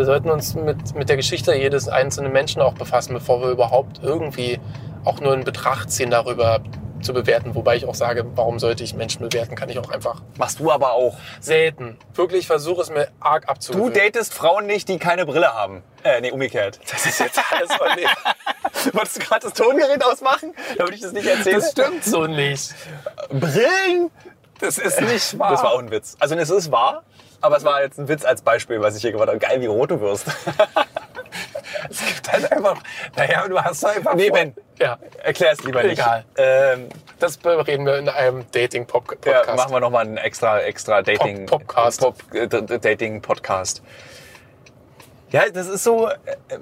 wir sollten uns mit, mit der Geschichte jedes einzelnen Menschen auch befassen, bevor wir überhaupt irgendwie auch nur in Betracht ziehen, darüber zu bewerten. Wobei ich auch sage, warum sollte ich Menschen bewerten, kann ich auch einfach Machst du aber auch. selten. Wirklich versuche es mir arg Du abzugewöhnen. datest Frauen nicht, die keine Brille haben. Äh, nee, umgekehrt. Das ist jetzt alles von mir. Wolltest du gerade das Tongerät ausmachen, damit ich das nicht erzähle? Das stimmt so nicht. Brillen? Das ist nicht wahr. Das war auch ein Witz. Also es ist wahr, aber es war jetzt ein Witz als Beispiel, was ich hier gemacht habe. Geil, wie rot du wirst. Es gibt halt einfach. Naja, du hast einfach. Nee, vor- Ben. Ja, Erklär es lieber nicht. Egal. Ähm, das reden wir in einem ja, Dating-Podcast. machen wir nochmal einen extra, extra Dating, Pop- Popcast. Pop, äh, D- D- Dating Podcast. Ja, das ist so, äh,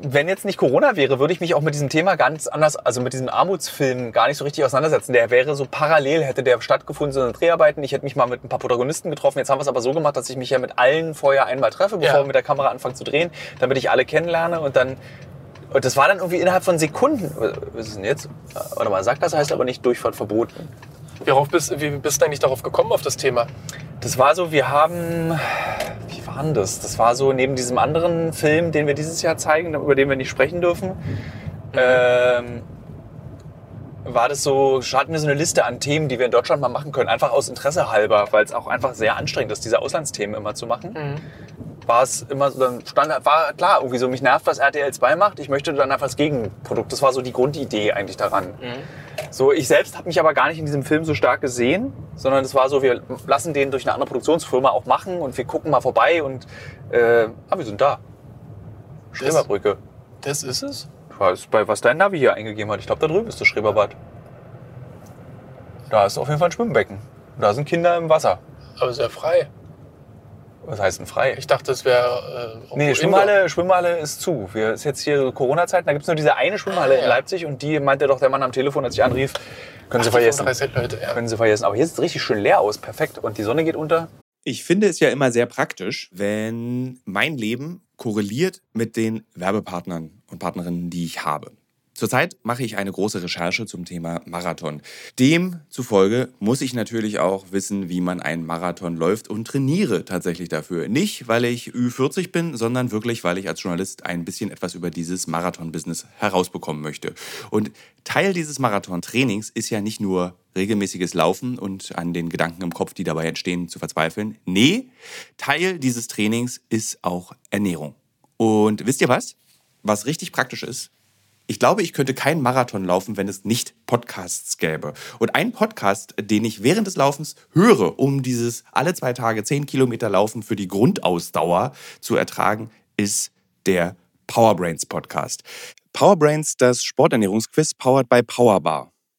wenn jetzt nicht Corona wäre, würde ich mich auch mit diesem Thema ganz anders, also mit diesem Armutsfilm gar nicht so richtig auseinandersetzen. Der wäre so parallel, hätte der stattgefunden, so eine Dreharbeiten. Ich hätte mich mal mit ein paar Protagonisten getroffen. Jetzt haben wir es aber so gemacht, dass ich mich ja mit allen vorher einmal treffe, bevor Ja. wir mit der Kamera anfangen zu drehen, damit ich alle kennenlerne und dann und das war dann irgendwie innerhalb von Sekunden. Was ist denn jetzt? Äh, Warte mal, sagt das heißt aber nicht Durchfahrt verboten. Worauf bist, wie bist du eigentlich darauf gekommen, auf das Thema? Das war so, wir haben, wie war denn das? Das war so neben diesem anderen Film, den wir dieses Jahr zeigen, über den wir nicht sprechen dürfen, ähm, war das so, hatten wir so eine Liste an Themen, die wir in Deutschland mal machen können, einfach aus Interesse halber, weil es auch einfach sehr anstrengend ist, diese Auslandsthemen immer zu machen. War es immer so, dann stand, war klar, irgendwie so, mich nervt, was RTL 2 macht, ich möchte dann einfach das Gegenprodukt. Das war so die Grundidee eigentlich daran. So, ich selbst habe mich aber gar nicht in diesem Film so stark gesehen, sondern es war so, wir lassen den durch eine andere Produktionsfirma auch machen und wir gucken mal vorbei und äh, ah, wir sind da. Schreberbrücke. Das ist es? Ist bei was dein Navi hier eingegeben hat. Ich glaube, da drüben ist das Schreberbad. Da ist auf jeden Fall ein Schwimmbecken. Da sind Kinder im Wasser. Aber sehr frei. Was heißt denn frei? Ich dachte, es wäre. Äh, Nee, Schwimmhalle, Schwimmhalle ist zu. Wir ist jetzt hier Corona-Zeiten, da gibt's nur diese eine Schwimmhalle Ah, in ja. Leipzig und die meinte doch der Mann am Telefon, als ich anrief, können Sie vergessen. 30 Leute, ja. Können Sie vergessen. Aber hier sieht es richtig schön leer aus, perfekt. Und die Sonne geht unter. Ich finde es ja immer sehr praktisch, wenn mein Leben korreliert mit den Werbepartnern und Partnerinnen, die ich habe. Zurzeit mache ich eine große Recherche zum Thema Marathon. Demzufolge muss ich natürlich auch wissen, wie man einen Marathon läuft und trainiere tatsächlich dafür. Nicht, weil ich Ü40 bin, sondern wirklich, weil ich als Journalist ein bisschen etwas über dieses Marathon-Business herausbekommen möchte. Und Teil dieses Marathon-Trainings ist ja nicht nur regelmäßiges Laufen und an den Gedanken im Kopf, die dabei entstehen, zu verzweifeln. Nee, Teil dieses Trainings ist auch Ernährung. Und wisst ihr was? Was richtig praktisch ist? Ich glaube, ich könnte keinen Marathon laufen, wenn es nicht Podcasts gäbe. Und ein Podcast, den ich während des Laufens höre, um dieses alle zwei Tage zehn Kilometer Laufen für die Grundausdauer zu ertragen, ist der Powerbrains Podcast. Powerbrains, das Sporternährungsquiz powered by Powerbar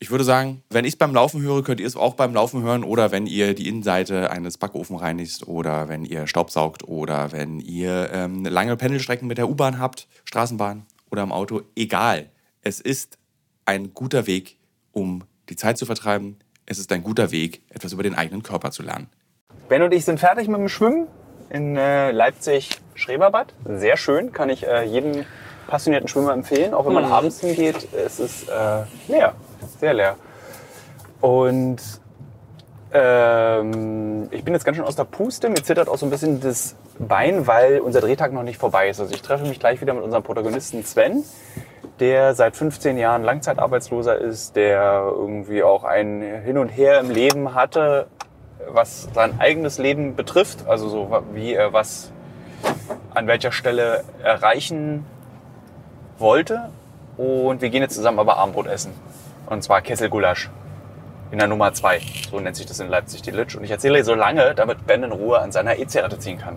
ich würde sagen, wenn ich es beim Laufen höre, könnt ihr es auch beim Laufen hören oder wenn ihr die Innenseite eines Backofen reinigt oder wenn ihr Staubsaugt oder wenn ihr ähm, lange Pendelstrecken mit der U-Bahn habt, Straßenbahn oder im Auto. Egal. Es ist ein guter Weg, um die Zeit zu vertreiben. Es ist ein guter Weg, etwas über den eigenen Körper zu lernen. Ben und ich sind fertig mit dem Schwimmen in äh, Leipzig-Schreberbad. Sehr schön, kann ich äh, jedem passionierten Schwimmer empfehlen, auch wenn man abends hingeht. Es ist äh, leer, sehr leer. Und ähm, ich bin jetzt ganz schön aus der Puste. Mir zittert auch so ein bisschen das Bein, weil unser Drehtag noch nicht vorbei ist. Also ich treffe mich gleich wieder mit unserem Protagonisten Sven, der seit 15 Jahren Langzeitarbeitsloser ist, der irgendwie auch ein Hin und Her im Leben hatte, was sein eigenes Leben betrifft. Also so wie er was an welcher Stelle erreichen wollte. Und wir gehen jetzt zusammen aber Abendbrot essen. Und zwar Kesselgulasch. In der Nummer 2. So nennt sich das in Leipzig, die Litsch. Und ich erzähle so lange, damit Ben in Ruhe an seiner E-Zigarette ziehen kann.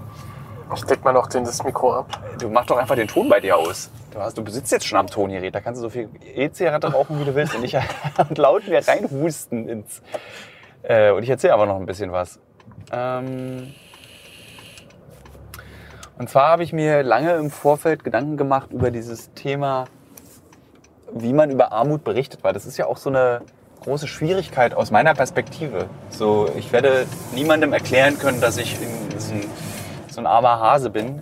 Ich deck mal noch den, das Mikro ab. Du mach doch einfach den Ton bei dir aus. Du, hast, du besitzt jetzt schon am Tongerät. Da kannst du so viel E-Zigarette rauchen, wie du willst. Und ich und laut mir reinhusten ins. Äh, und ich erzähle aber noch ein bisschen was. Ähm, und zwar habe ich mir lange im Vorfeld Gedanken gemacht über dieses Thema, wie man über Armut berichtet, weil das ist ja auch so eine große Schwierigkeit aus meiner Perspektive. So, ich werde niemandem erklären können, dass ich in diesem, so ein armer Hase bin,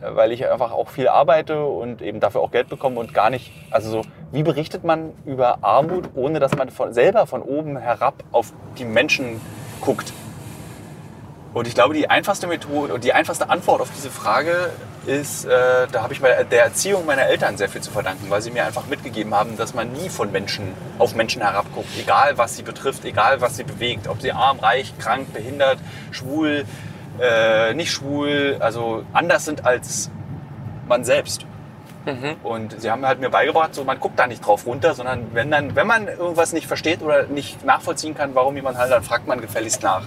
weil ich einfach auch viel arbeite und eben dafür auch Geld bekomme und gar nicht, also so, wie berichtet man über Armut, ohne dass man von, selber von oben herab auf die Menschen guckt? Und ich glaube, die einfachste Methode und die einfachste Antwort auf diese Frage ist, äh, da habe ich mal der Erziehung meiner Eltern sehr viel zu verdanken, weil sie mir einfach mitgegeben haben, dass man nie von Menschen auf Menschen herabguckt, egal was sie betrifft, egal was sie bewegt, ob sie arm, reich, krank, behindert, schwul, äh, nicht schwul, also anders sind als man selbst. Und sie haben halt mir beigebracht, so man guckt da nicht drauf runter, sondern wenn dann, wenn man irgendwas nicht versteht oder nicht nachvollziehen kann, warum jemand halt, dann fragt man gefälligst nach.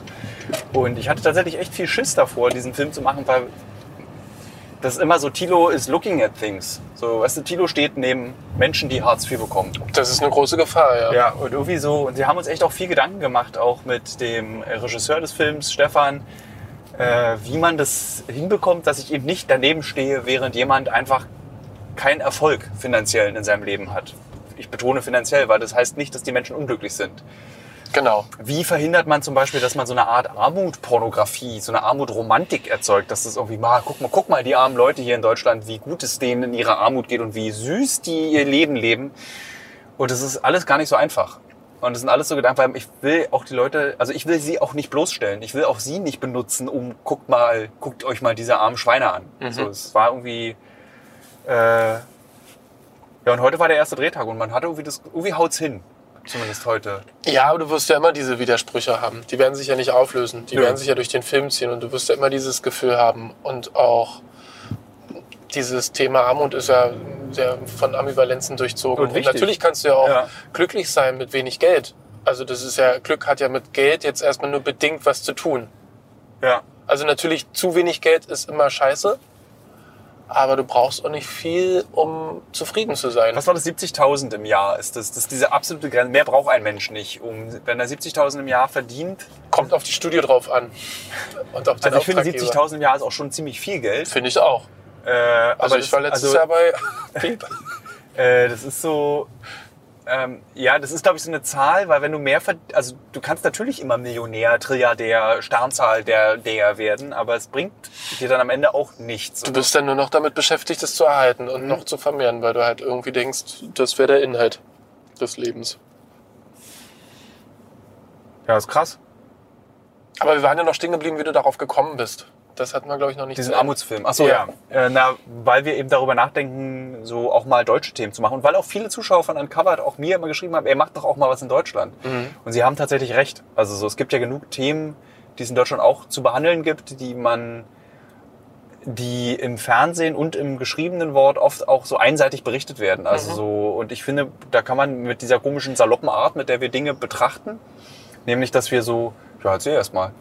Und ich hatte tatsächlich echt viel Schiss davor, diesen Film zu machen, weil das ist immer so, Tilo is looking at things. So, weißt du, Tilo steht neben Menschen, die Hartz IV bekommen. Das ist eine große Gefahr, ja. Ja, und irgendwie so, und sie haben uns echt auch viel Gedanken gemacht, auch mit dem Regisseur des Films, Stefan, äh, wie man das hinbekommt, dass ich eben nicht daneben stehe, während jemand einfach keinen Erfolg finanziell in seinem Leben hat. Ich betone finanziell, weil das heißt nicht, dass die Menschen unglücklich sind. Genau. Wie verhindert man zum Beispiel, dass man so eine Art Armutpornografie, so eine Armutromantik erzeugt, dass das irgendwie mal, guck mal, guck mal, die armen Leute hier in Deutschland, wie gut es denen in ihrer Armut geht und wie süß die ihr Leben leben. Und das ist alles gar nicht so einfach. Und das sind alles so Gedanken, weil ich will auch die Leute, also ich will sie auch nicht bloßstellen. Ich will auch sie nicht benutzen, um, guckt mal, guckt euch mal diese armen Schweine an. So, es war irgendwie, äh, ja, und heute war der erste Drehtag und man hatte irgendwie das, irgendwie haut's hin. Zumindest heute. Ja, aber du wirst ja immer diese Widersprüche haben. Die werden sich ja nicht auflösen. Die Nö. werden sich ja durch den Film ziehen und du wirst ja immer dieses Gefühl haben. Und auch dieses Thema Armut ist ja sehr von Ambivalenzen durchzogen. Und wichtig. natürlich kannst du ja auch Ja. glücklich sein mit wenig Geld. Also das ist ja, Glück hat ja mit Geld jetzt erstmal nur bedingt was zu tun. Ja. Also natürlich zu wenig Geld ist immer scheiße. Aber du brauchst auch nicht viel, um zufrieden zu sein. Was war das? 70.000 im Jahr ist das. Das ist diese absolute Grenze. Mehr braucht ein Mensch nicht. Um, wenn er 70.000 im Jahr verdient. Kommt auf die Studie drauf an. Und auf den Also ich finde Auftraggeber. 70.000 im Jahr ist auch schon ziemlich viel Geld. Finde ich auch. Äh, Also aber ich war letztes also, Jahr bei. Äh, das ist so. Ähm, ja, das ist, glaube ich, so eine Zahl, weil wenn du mehr also du kannst natürlich immer Millionär, Trilliardär, Sternzahl der, der werden, aber es bringt dir dann am Ende auch nichts. Du bist dann nur noch damit beschäftigt, es zu erhalten und noch zu vermehren, weil du halt irgendwie denkst, das wäre der Inhalt des Lebens. ja, ist krass. Aber wir waren ja noch stehen geblieben, wie du darauf gekommen bist. Das hatten wir, glaube ich, noch nicht Diesen Ende. Armutsfilm. Ach so, ja. Ja. Äh, na, weil wir eben darüber nachdenken, so auch mal deutsche Themen zu machen. Und weil auch viele Zuschauer von Uncovered auch mir immer geschrieben haben, ey, macht doch auch mal was in Deutschland. Mhm. Und sie haben tatsächlich recht. Also so, es gibt ja genug Themen, die es in Deutschland auch zu behandeln gibt, die man, die im Fernsehen und im geschriebenen Wort oft auch so einseitig berichtet werden. Also Mhm. so, und ich finde, da kann man mit dieser komischen saloppen Art, mit der wir Dinge betrachten, nämlich, dass wir so, ja, erzähl erst mal.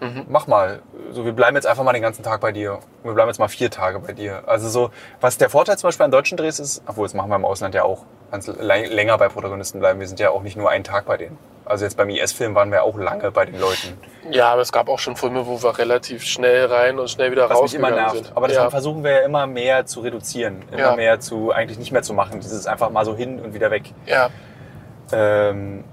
Mhm. Mach mal. So, wir bleiben jetzt einfach mal den ganzen Tag bei dir. Wir bleiben jetzt mal vier Tage bei dir. Also so, was der Vorteil zum Beispiel an deutschen Drehs ist, obwohl das machen wir im Ausland ja auch, ganz lä- länger bei Protagonisten bleiben. Wir sind ja auch nicht nur einen Tag bei denen. Also jetzt beim IS-Film waren wir auch lange bei den Leuten. Ja, aber es gab auch schon Filme, wo wir relativ schnell rein und schnell wieder Was mich immer nervt. sind. Aber das ja. versuchen wir ja immer mehr zu reduzieren. Immer Ja. mehr zu, eigentlich nicht mehr zu machen. Dieses einfach mal so hin und wieder weg. ja. Ähm,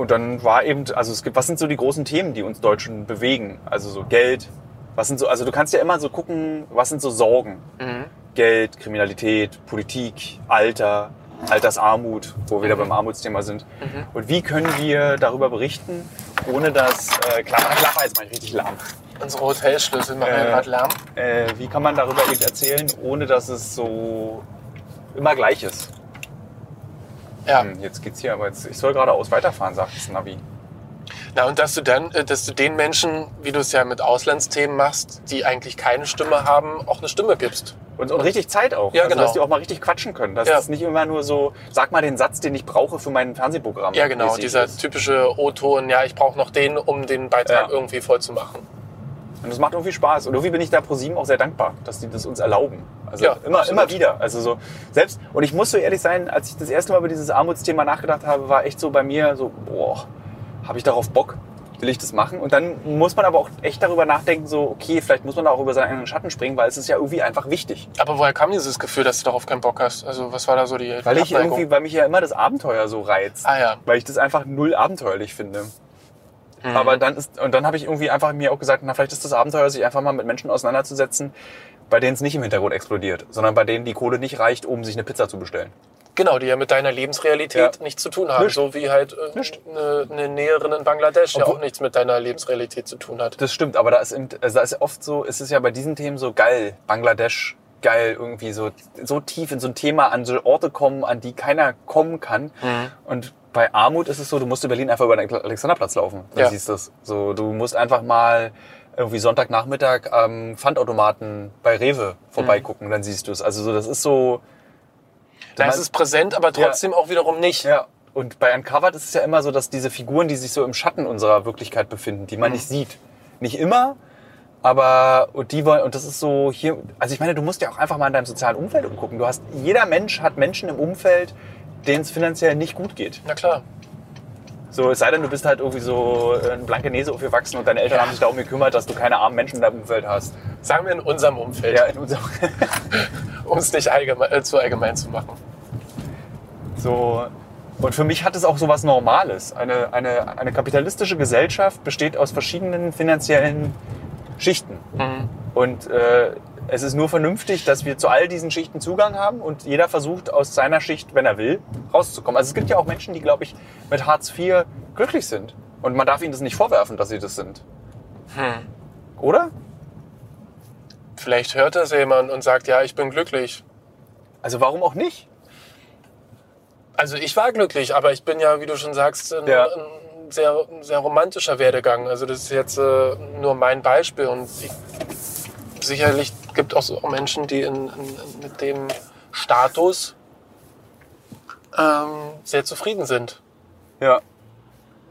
und dann war eben, also es gibt, was sind so die großen Themen, die uns Deutschen bewegen? Also so Geld. Was sind so, also du kannst ja immer so gucken, was sind so Sorgen? Mhm. Geld, Kriminalität, Politik, Alter, Altersarmut, wo wir wieder beim Armutsthema sind. Mhm. Und wie können wir darüber berichten, ohne dass, äh, Klapper, Klapper, jetzt mal richtig lahm. Unsere Hotelschlüssel machen Äh, gerade Lärm. Äh, wie kann man darüber eben erzählen, ohne dass es so immer gleich ist? Ja. Hm, Jetzt geht's hier, aber jetzt, ich soll geradeaus weiterfahren, sagt das Navi. Na, und dass du dann, äh, dass du den Menschen, wie du es ja mit Auslandsthemen machst, die eigentlich keine Stimme haben, auch eine Stimme gibst. Und, und richtig Zeit auch. Ja, also, genau. Dass die auch mal richtig quatschen können. Dass Ja. es nicht immer nur so, sag mal den Satz, den ich brauche für mein Fernsehprogramm. Ja, genau. Dieser ist. typische O-Ton, ja, ich brauche noch den, um den Beitrag Ja. irgendwie voll zu machen. Und das macht irgendwie Spaß. Und irgendwie bin ich da ProSieben auch sehr dankbar, dass die das uns erlauben. Also Ja, immer, absolut. immer wieder. Also so selbst, und ich muss so ehrlich sein, als ich das erste Mal über dieses Armutsthema nachgedacht habe, war echt so bei mir so, boah, habe ich darauf Bock? Will ich das machen? Und dann muss man aber auch echt darüber nachdenken, so, okay, vielleicht muss man da auch über seinen eigenen Schatten springen, weil es ist ja irgendwie einfach wichtig. Aber woher kam dieses Gefühl, dass du darauf keinen Bock hast? Also, was war da so die Weil ich Abneigung? irgendwie, weil mich ja immer das Abenteuer so reizt. Ah ja. Weil ich das einfach null abenteuerlich finde. Mhm. Aber dann ist, und dann habe ich irgendwie einfach mir auch gesagt, na, vielleicht ist das Abenteuer, sich einfach mal mit Menschen auseinanderzusetzen, bei denen es nicht im Hintergrund explodiert, sondern bei denen die Kohle nicht reicht, um sich eine Pizza zu bestellen. Genau, die ja mit deiner Lebensrealität Ja. nichts zu tun haben. Nicht. So wie halt äh, eine, eine Näherin in Bangladesch ja Obwohl- auch nichts mit deiner Lebensrealität zu tun hat. Das stimmt, aber da ist, also da ist ja oft so, ist es ja bei diesen Themen so geil, Bangladesch, geil, irgendwie so, so tief in so ein Thema an so Orte kommen, an die keiner kommen kann. Mhm. Und bei Armut ist es so, du musst in Berlin einfach über den Alexanderplatz laufen. Dann Ja. siehst du das. So, du musst einfach mal irgendwie Sonntagnachmittag am Pfandautomaten bei Rewe vorbeigucken, dann siehst du es. Also so, das ist so. Da ist es präsent, aber trotzdem auch wiederum nicht. Ja. Und bei Uncovered ist es ja immer so, dass diese Figuren, die sich so im Schatten unserer Wirklichkeit befinden, die man nicht sieht. Nicht immer, aber und die wollen, und das ist so hier, also ich meine, du musst ja auch einfach mal in deinem sozialen Umfeld umgucken. Du hast, jeder Mensch hat Menschen im Umfeld, denen es finanziell nicht gut geht. Na klar. So, es sei denn, du bist halt irgendwie so äh, ein Blankenese aufgewachsen und deine Eltern Ja. haben sich darum gekümmert, dass du keine armen Menschen in deinem Umfeld hast. Sagen wir in unserem Umfeld, Ja, in unserem, um es nicht allgemein, äh, zu allgemein zu machen. So. Und für mich hat es auch so was Normales. Eine, eine, eine kapitalistische Gesellschaft besteht aus verschiedenen finanziellen Schichten. Mhm. Und äh, es ist nur vernünftig, dass wir zu all diesen Schichten Zugang haben und jeder versucht aus seiner Schicht, wenn er will, rauszukommen. Also es gibt ja auch Menschen, die, glaube ich, mit Hartz IV glücklich sind. Und man darf ihnen das nicht vorwerfen, dass sie das sind. Hm. Oder? Vielleicht hört das jemand und sagt, ja, ich bin glücklich. Also warum auch nicht? Also ich war glücklich, aber ich bin ja, wie du schon sagst, ein, Ja. ein sehr, sehr romantischer Werdegang. Also das ist jetzt äh, nur mein Beispiel und ich, sicherlich gibt auch so Menschen, die in, in, mit dem Status ähm, sehr zufrieden sind. Ja.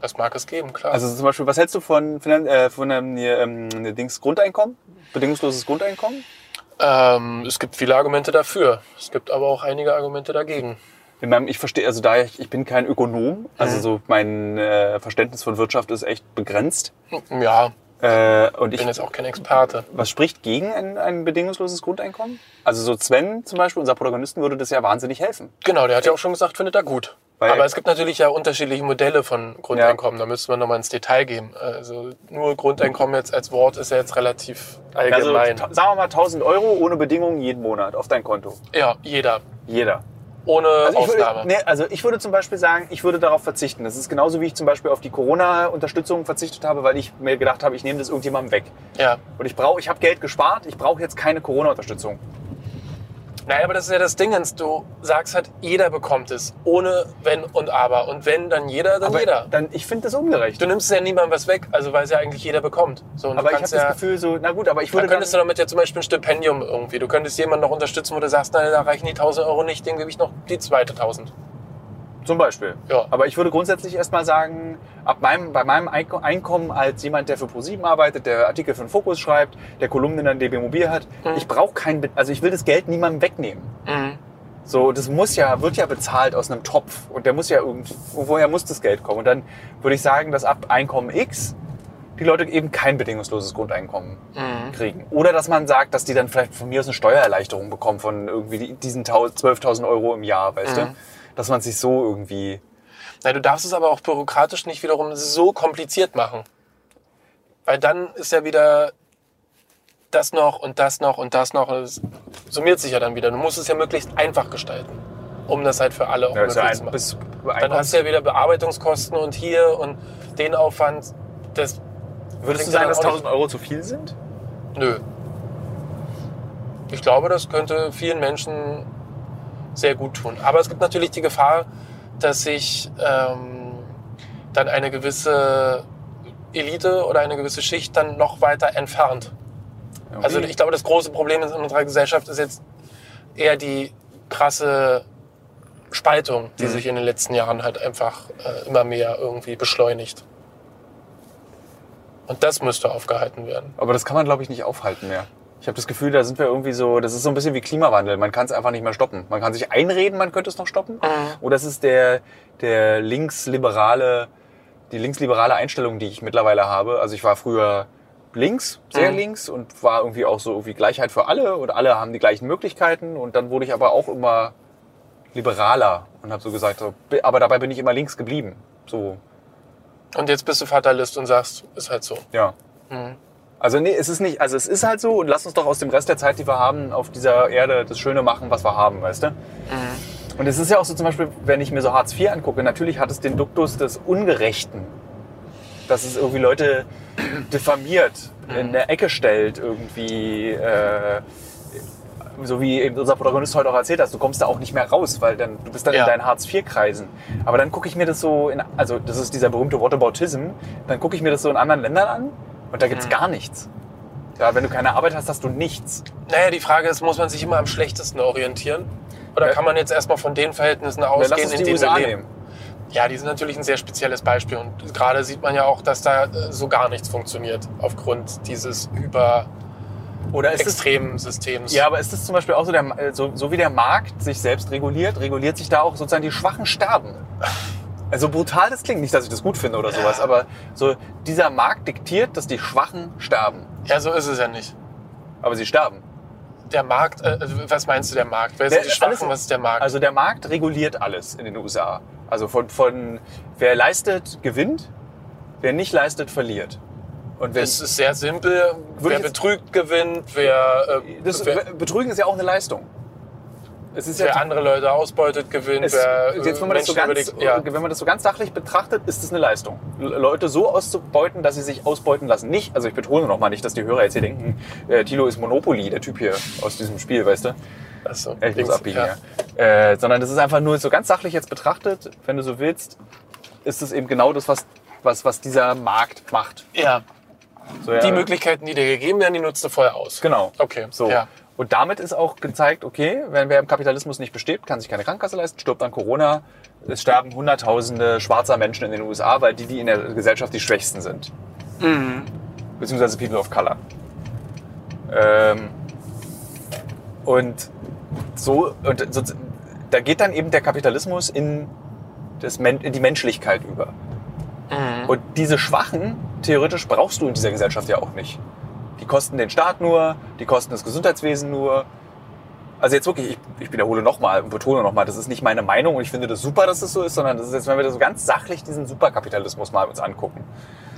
Das mag es geben, klar. Also zum Beispiel, was hältst du von, Finan- äh, von einem ähm, Dings Grundeinkommen? Bedingungsloses Grundeinkommen? ähm, es gibt viele Argumente dafür. Es gibt aber auch einige Argumente dagegen. In meinem, ich verstehe, also da ich, ich bin kein Ökonom, also Mhm. so mein äh, Verständnis von Wirtschaft ist echt begrenzt. Ja, Äh, und ich bin jetzt auch kein Experte. was spricht gegen ein, ein bedingungsloses Grundeinkommen? Also so Sven zum Beispiel, unser Protagonisten, würde das ja wahnsinnig helfen. Genau, der hat ja auch schon gesagt, findet er gut. Weil- Aber es gibt natürlich ja unterschiedliche Modelle von Grundeinkommen. Da müsste man nochmal ins Detail gehen. Also nur Grundeinkommen jetzt als Wort ist ja jetzt relativ Also allgemein. ta- sagen wir mal 1000 Euro ohne Bedingungen jeden Monat auf dein Konto. ja, jeder. Jeder. Ohne Also ich, Ausnahme. würde, nee, also ich würde zum Beispiel sagen, ich würde darauf verzichten. Das ist genauso wie ich zum Beispiel auf die Corona-Unterstützung verzichtet habe, weil ich mir gedacht habe, ich nehme das irgendjemandem weg. Ja. Und ich brauche, ich habe Geld gespart, ich brauche jetzt keine Corona-Unterstützung. Naja, aber das ist ja das Ding, du sagst halt, jeder bekommt es, ohne Wenn und Aber. Und wenn dann jeder, dann Aber jeder. Dann, ich finde das ungerecht. Du nimmst ja niemandem was weg, also weil es ja eigentlich jeder bekommt. So, aber ich habe kannst das ja, Gefühl so, na gut, aber ich dann würde dann, könntest du damit ja zum Beispiel ein Stipendium irgendwie. Du könntest jemanden noch unterstützen, wo du sagst, nein, da reichen die 1000 Euro nicht, dem gebe ich noch die zweite 1000. zum Beispiel. Ja. Aber ich würde grundsätzlich erstmal sagen, ab meinem, bei meinem Eink- Einkommen als jemand, der für ProSieben arbeitet, der Artikel für den Fokus schreibt, der Kolumnen an DB Mobil hat, Mhm. ich brauche kein, also ich will das Geld niemandem wegnehmen. So, das muss ja, wird ja bezahlt aus einem Topf und der muss ja irgendwo, woher muss das Geld kommen? Und dann würde ich sagen, dass ab Einkommen X die Leute eben kein bedingungsloses Grundeinkommen Mhm. kriegen. Oder dass man sagt, dass die dann vielleicht von mir aus eine Steuererleichterung bekommen von irgendwie die- diesen 12.000 Euro im Jahr, weißt Mhm. du? Dass man sich so irgendwie Na, du darfst es aber auch bürokratisch nicht wiederum so kompliziert machen. Weil dann ist ja wieder das noch und das noch und das noch. Es summiert sich ja dann wieder. Du musst es ja möglichst einfach gestalten, um das halt für alle auch Ja, möglich zu ein, machen. bis, Dann hast du ja wieder Bearbeitungskosten und hier und den Aufwand. Das Würdest du sagen, dass auch 1000 Euro zu viel sind? Nö. Ich glaube, das könnte vielen Menschen sehr gut tun. Aber es gibt natürlich die Gefahr, dass sich ähm, dann eine gewisse Elite oder eine gewisse Schicht dann noch weiter entfernt. Also ich glaube, das große Problem in unserer Gesellschaft ist jetzt eher die krasse Spaltung, die Mhm. sich in den letzten Jahren halt einfach äh, immer mehr irgendwie beschleunigt. Und das müsste aufgehalten werden. Aber das kann man, glaube ich, nicht aufhalten mehr. Ich habe das Gefühl, da sind wir irgendwie so, das ist so ein bisschen wie Klimawandel. Man kann es einfach nicht mehr stoppen. Man kann sich einreden, man könnte es noch stoppen. Oder es ist der, der linksliberale, die linksliberale Einstellung, die ich mittlerweile habe. Also ich war früher links, sehr Mhm. links und war irgendwie auch so irgendwie Gleichheit für alle und alle haben die gleichen Möglichkeiten. Und dann wurde ich aber auch immer liberaler und habe so gesagt, so, aber dabei bin ich immer links geblieben. So, Und jetzt bist du Fatalist und sagst, ist halt so. ja. Mhm. Also nee, es ist nicht, also es ist halt so und lass uns doch aus dem Rest der Zeit, die wir haben, auf dieser Erde das Schöne machen, was wir haben, weißt du? Und es ist ja auch so zum Beispiel, wenn ich mir so Hartz IV angucke, natürlich hat es den Duktus des Ungerechten. Dass es irgendwie Leute diffamiert, in der Ecke stellt, irgendwie, äh, so wie eben unser Protagonist heute auch erzählt hat, du kommst da auch nicht mehr raus, weil dann, du bist dann Ja. in deinen Hartz-IV-Kreisen. Aber dann gucke ich mir das so, in, also das ist dieser berühmte Whataboutism, dann gucke ich mir das so in anderen Ländern an und da gibt's gar nichts. Ja, wenn du keine Arbeit hast, hast du nichts. Naja, die Frage ist, muss man sich immer am schlechtesten orientieren? Oder Ja. kann man jetzt erstmal von den Verhältnissen ausgehen, in die denen wir leben? Ja, die sind natürlich ein sehr spezielles Beispiel. Und gerade sieht man ja auch, dass da äh, so gar nichts funktioniert aufgrund dieses Oder ist es überextremen Systems. Ja, aber ist das zum Beispiel auch so, der, äh, so, so wie der Markt sich selbst reguliert, reguliert sich da auch sozusagen die Schwachen sterben. Also brutal das klingt, nicht, dass ich das gut finde oder sowas, aber so dieser Markt diktiert, dass die Schwachen sterben. ja, so ist es ja nicht. Aber sie sterben. Der Markt, äh, was meinst du, der Markt? Wer Der- sind die Schwachen? alles- was ist der Markt? Also der Markt reguliert alles in den USA. Also von, von wer leistet, gewinnt, wer nicht leistet, verliert. Und wenn, es ist sehr simpel. Wer betrügt, gewinnt. Wer, äh, das, wer, Betrügen ist ja auch eine Leistung. Es ist wer ja andere Leute ausbeutet, gewinnt. Es, wer, äh, jetzt, wenn man, das so ganz, die- ja. wenn man das so ganz sachlich betrachtet, ist das eine Leistung. Leute so auszubeuten, dass sie sich ausbeuten lassen. Nicht, also ich betone nochmal nicht, dass die Hörer jetzt hier denken, äh, Tilo ist Monopoly, der Typ hier aus diesem Spiel, weißt du? Ach so, Ich muss abbiegen, ja. ja. Äh, sondern das ist einfach nur so ganz sachlich jetzt betrachtet, wenn du so willst, ist es eben genau das, was, was, was dieser Markt macht. Ja, So, ja, die Möglichkeiten, die dir gegeben werden, die nutzt du vorher aus. Genau. Okay, So. ja. Und damit ist auch gezeigt, okay, wenn wer im Kapitalismus nicht besteht, kann sich keine Krankenkasse leisten, stirbt an Corona. Es sterben Hunderttausende schwarzer Menschen in den USA, weil die, die in der Gesellschaft die Schwächsten sind. Mhm. Beziehungsweise People of Color. Ähm, und so, und so, da geht dann eben der Kapitalismus in, das, in die Menschlichkeit über. Mhm. Und diese Schwachen, theoretisch brauchst du in dieser Gesellschaft ja auch nicht. Die kosten den Staat nur, die kosten das Gesundheitswesen nur. Also jetzt wirklich, ich, ich wiederhole nochmal und betone nochmal, das ist nicht meine Meinung und ich finde das super, dass das so ist, sondern das ist jetzt, wenn wir das so ganz sachlich diesen Superkapitalismus mal uns angucken.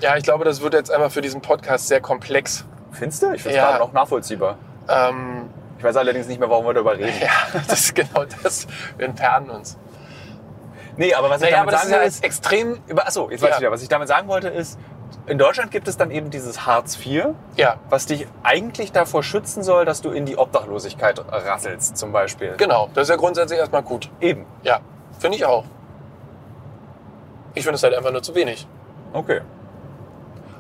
Ja, ich glaube, das wird jetzt einmal für diesen Podcast sehr komplex. Findest du? Ich finde es Ja. gerade noch nachvollziehbar. Ähm, Ich weiß allerdings nicht mehr, warum wir darüber reden. ja, das ist genau das. Wir entfernen uns. Nee, aber was ich Naja, aber damit ist sagen will, jetzt extrem. Über, achso, jetzt weiß Ja. ich wieder. Was ich damit sagen wollte ist, in Deutschland gibt es dann eben dieses Hartz IV, Ja, was dich eigentlich davor schützen soll, dass du in die Obdachlosigkeit rasselst, zum Beispiel. genau. Das ist ja grundsätzlich erstmal gut. Eben. Ja, finde ich auch. Ich finde es halt einfach nur zu wenig. Okay.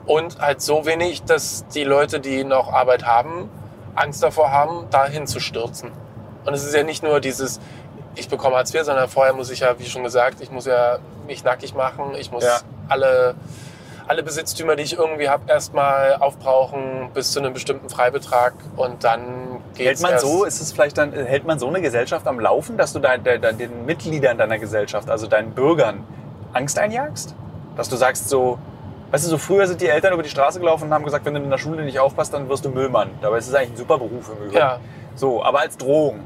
Und halt so wenig, dass die Leute, die noch Arbeit haben, Angst davor haben, dahin zu stürzen. Und es ist ja nicht nur dieses, ich bekomme Hartz IV, sondern vorher muss ich ja, wie schon gesagt, ich muss ja mich nackig machen, ich muss Ja. alle, alle Besitztümer, die ich irgendwie habe, erstmal aufbrauchen bis zu einem bestimmten Freibetrag und dann Hält geht's man so, ist es vielleicht dann, hält man so eine Gesellschaft am Laufen, dass du dein, dein, dein, den Mitgliedern deiner Gesellschaft, also deinen Bürgern, Angst einjagst? Dass du sagst so, weißt du, so früher sind die Eltern über die Straße gelaufen und haben gesagt, wenn du in der Schule nicht aufpasst, dann wirst du Müllmann. Dabei ist es eigentlich ein super Beruf im Übrigen. Ja. So, aber als Drohung.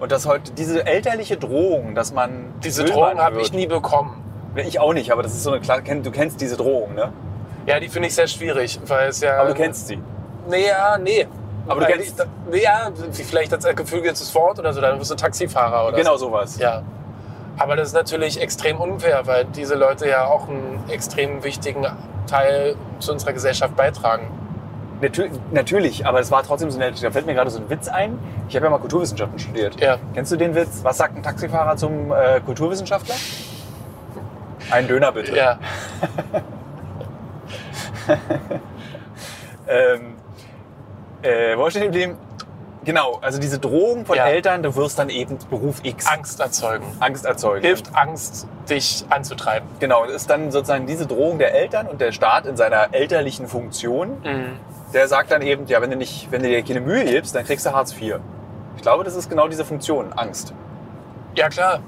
Und das heute, diese elterliche Drohung, dass man Diese Müllmann Drohung habe ich nie bekommen. Ich auch nicht, aber das ist so eine klar, kenn- du kennst diese Drohung, ne? Ja, die finde ich sehr schwierig, weil es ja. Aber du kennst sie. Nee, ja, nee. Aber du kennst- ich- ja, vielleicht als geflügeltes Wort oder so, dann wirst du Taxifahrer oder Genau so. sowas. Ja. Aber das ist natürlich extrem unfair, weil diese Leute ja auch einen extrem wichtigen Teil zu unserer Gesellschaft beitragen. Natür natürlich, aber es war trotzdem so nett. Da fällt mir gerade so ein Witz ein. Ich habe ja mal Kulturwissenschaften studiert. Ja. Kennst du den Witz? Was sagt ein Taxifahrer zum äh, Kulturwissenschaftler? Ein Döner bitte. Ja, Ähm, äh, wo steht geblieben? Genau, also diese Drohung von Ja. Eltern, du wirst dann eben Beruf X. Angst erzeugen. Angst erzeugen. Hilft Angst, dich anzutreiben. Genau, das ist dann sozusagen diese Drohung der Eltern und der Staat in seiner elterlichen Funktion, der sagt dann eben, ja, wenn du, nicht, wenn du dir keine Mühe gibst, dann kriegst du Hartz IV. Ich glaube, das ist genau diese Funktion, Angst. Ja, klar.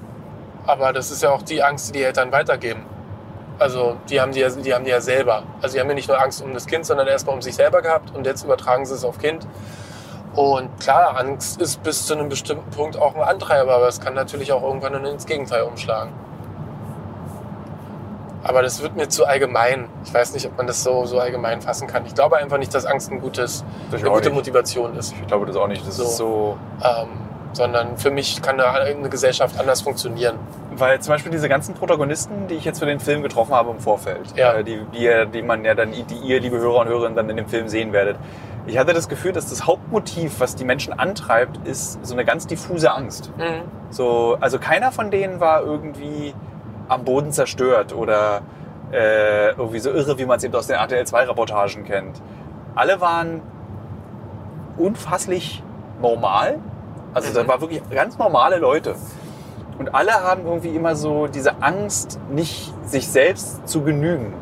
Aber das ist ja auch die Angst, die die Eltern weitergeben. Also die haben die, ja, die haben die ja selber. Also die haben ja nicht nur Angst um das Kind, sondern erstmal um sich selber gehabt und jetzt übertragen sie es auf Kind. Und klar, Angst ist bis zu einem bestimmten Punkt auch ein Antreiber, aber es kann natürlich auch irgendwann ins Gegenteil umschlagen. Aber das wird mir zu allgemein. Ich weiß nicht, ob man das so, so allgemein fassen kann. Ich glaube einfach nicht, dass Angst ein gutes, eine gute nicht. Motivation ist. Ich glaube das auch nicht. Das So. ist so. Ähm, sondern für mich kann eine, Gesellschaft anders funktionieren. Weil zum Beispiel diese ganzen Protagonisten, die ich jetzt für den Film getroffen habe im Vorfeld, Ja. äh, die, die, ihr- die man ja dann, die ihr, liebe Hörer und Hörerinnen, dann in dem Film sehen werdet. Ich hatte das Gefühl, dass das Hauptmotiv, was die Menschen antreibt, ist so eine ganz diffuse Angst. So, also keiner von denen war irgendwie am Boden zerstört oder äh, irgendwie so irre, wie man es eben aus den RTL 2 Reportagen kennt. Alle waren unfasslich normal. Also das Mhm. waren wirklich ganz normale Leute. Und alle haben irgendwie immer so diese Angst, nicht sich selbst zu genügen.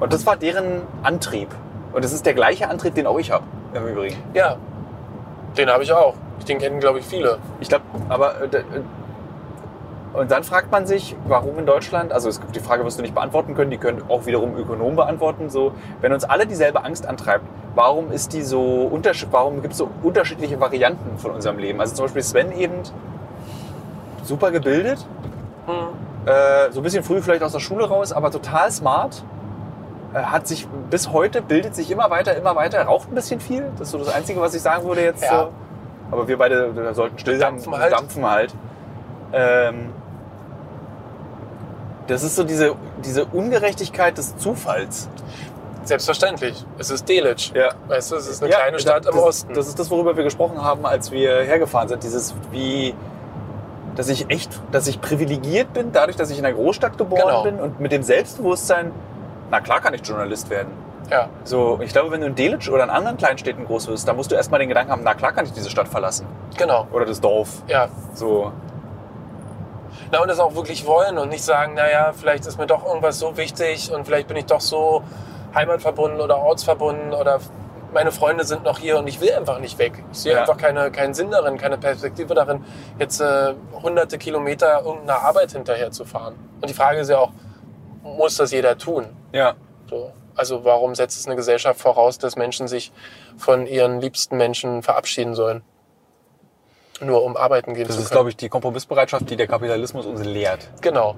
Und das war deren Antrieb. Und das ist der gleiche Antrieb, den auch ich habe, im Übrigen. Ja, den habe ich auch. Den kennen, glaube ich, viele. Ich glaube, aber. Und dann fragt man sich, warum in Deutschland, also es, die Frage wirst du nicht beantworten können, die können auch wiederum Ökonomen beantworten, so, wenn uns alle dieselbe Angst antreibt, warum ist die so unterschied, warum gibt es so unterschiedliche Varianten von unserem Leben? Also zum Beispiel Sven eben super gebildet, äh, so ein bisschen früh vielleicht aus der Schule raus, aber total smart, äh, hat sich bis heute, bildet sich immer weiter, immer weiter, raucht ein bisschen viel, das ist so das Einzige, was ich sagen würde jetzt. Ja. So. Aber wir beide sollten still sein, Dampfen halt. dampfen halt. Ähm, das ist so diese, diese Ungerechtigkeit des Zufalls. Selbstverständlich. Es ist Delitzsch. Ja. Weißt du, es ist eine kleine Stadt das, im Osten. Das ist das, worüber wir gesprochen haben, als wir hergefahren sind. Dieses, wie, dass ich echt, dass ich privilegiert bin, dadurch, dass ich in einer Großstadt geboren Genau. bin und mit dem Selbstbewusstsein, na klar kann ich Journalist werden. ja. So, ich glaube, wenn du in Delitzsch oder in anderen Kleinstädten groß wirst, dann musst du erstmal den Gedanken haben, na klar kann ich diese Stadt verlassen. Genau. Oder das Dorf. Ja. So. Na, und das auch wirklich wollen und nicht sagen, naja, vielleicht ist mir doch irgendwas so wichtig und vielleicht bin ich doch so heimatverbunden oder ortsverbunden oder meine Freunde sind noch hier und ich will einfach nicht weg. Ich sehe Ja. einfach keine, keinen Sinn darin, keine Perspektive darin, jetzt äh, hunderte Kilometer irgendeiner Arbeit hinterher zu fahren. Und die Frage ist ja auch, muss das jeder tun? Ja. So. Also warum setzt es eine Gesellschaft voraus, dass Menschen sich von ihren liebsten Menschen verabschieden sollen? Nur um arbeiten gehen Das zu ist, können. glaube ich, die Kompromissbereitschaft, die der Kapitalismus uns lehrt. Genau.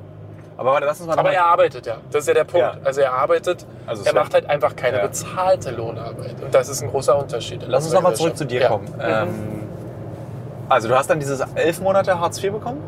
Aber warte, lass uns mal Aber er arbeitet ja. Das ist ja der Punkt. Ja. Also er arbeitet, Also er macht halt einfach keine Ja. bezahlte Lohnarbeit. Und das ist ein großer Unterschied. Lass uns unserer nochmal zurück zu dir Gesellschaft. kommen. Ja. Ähm, also du hast dann dieses elf Monate Hartz IV bekommen?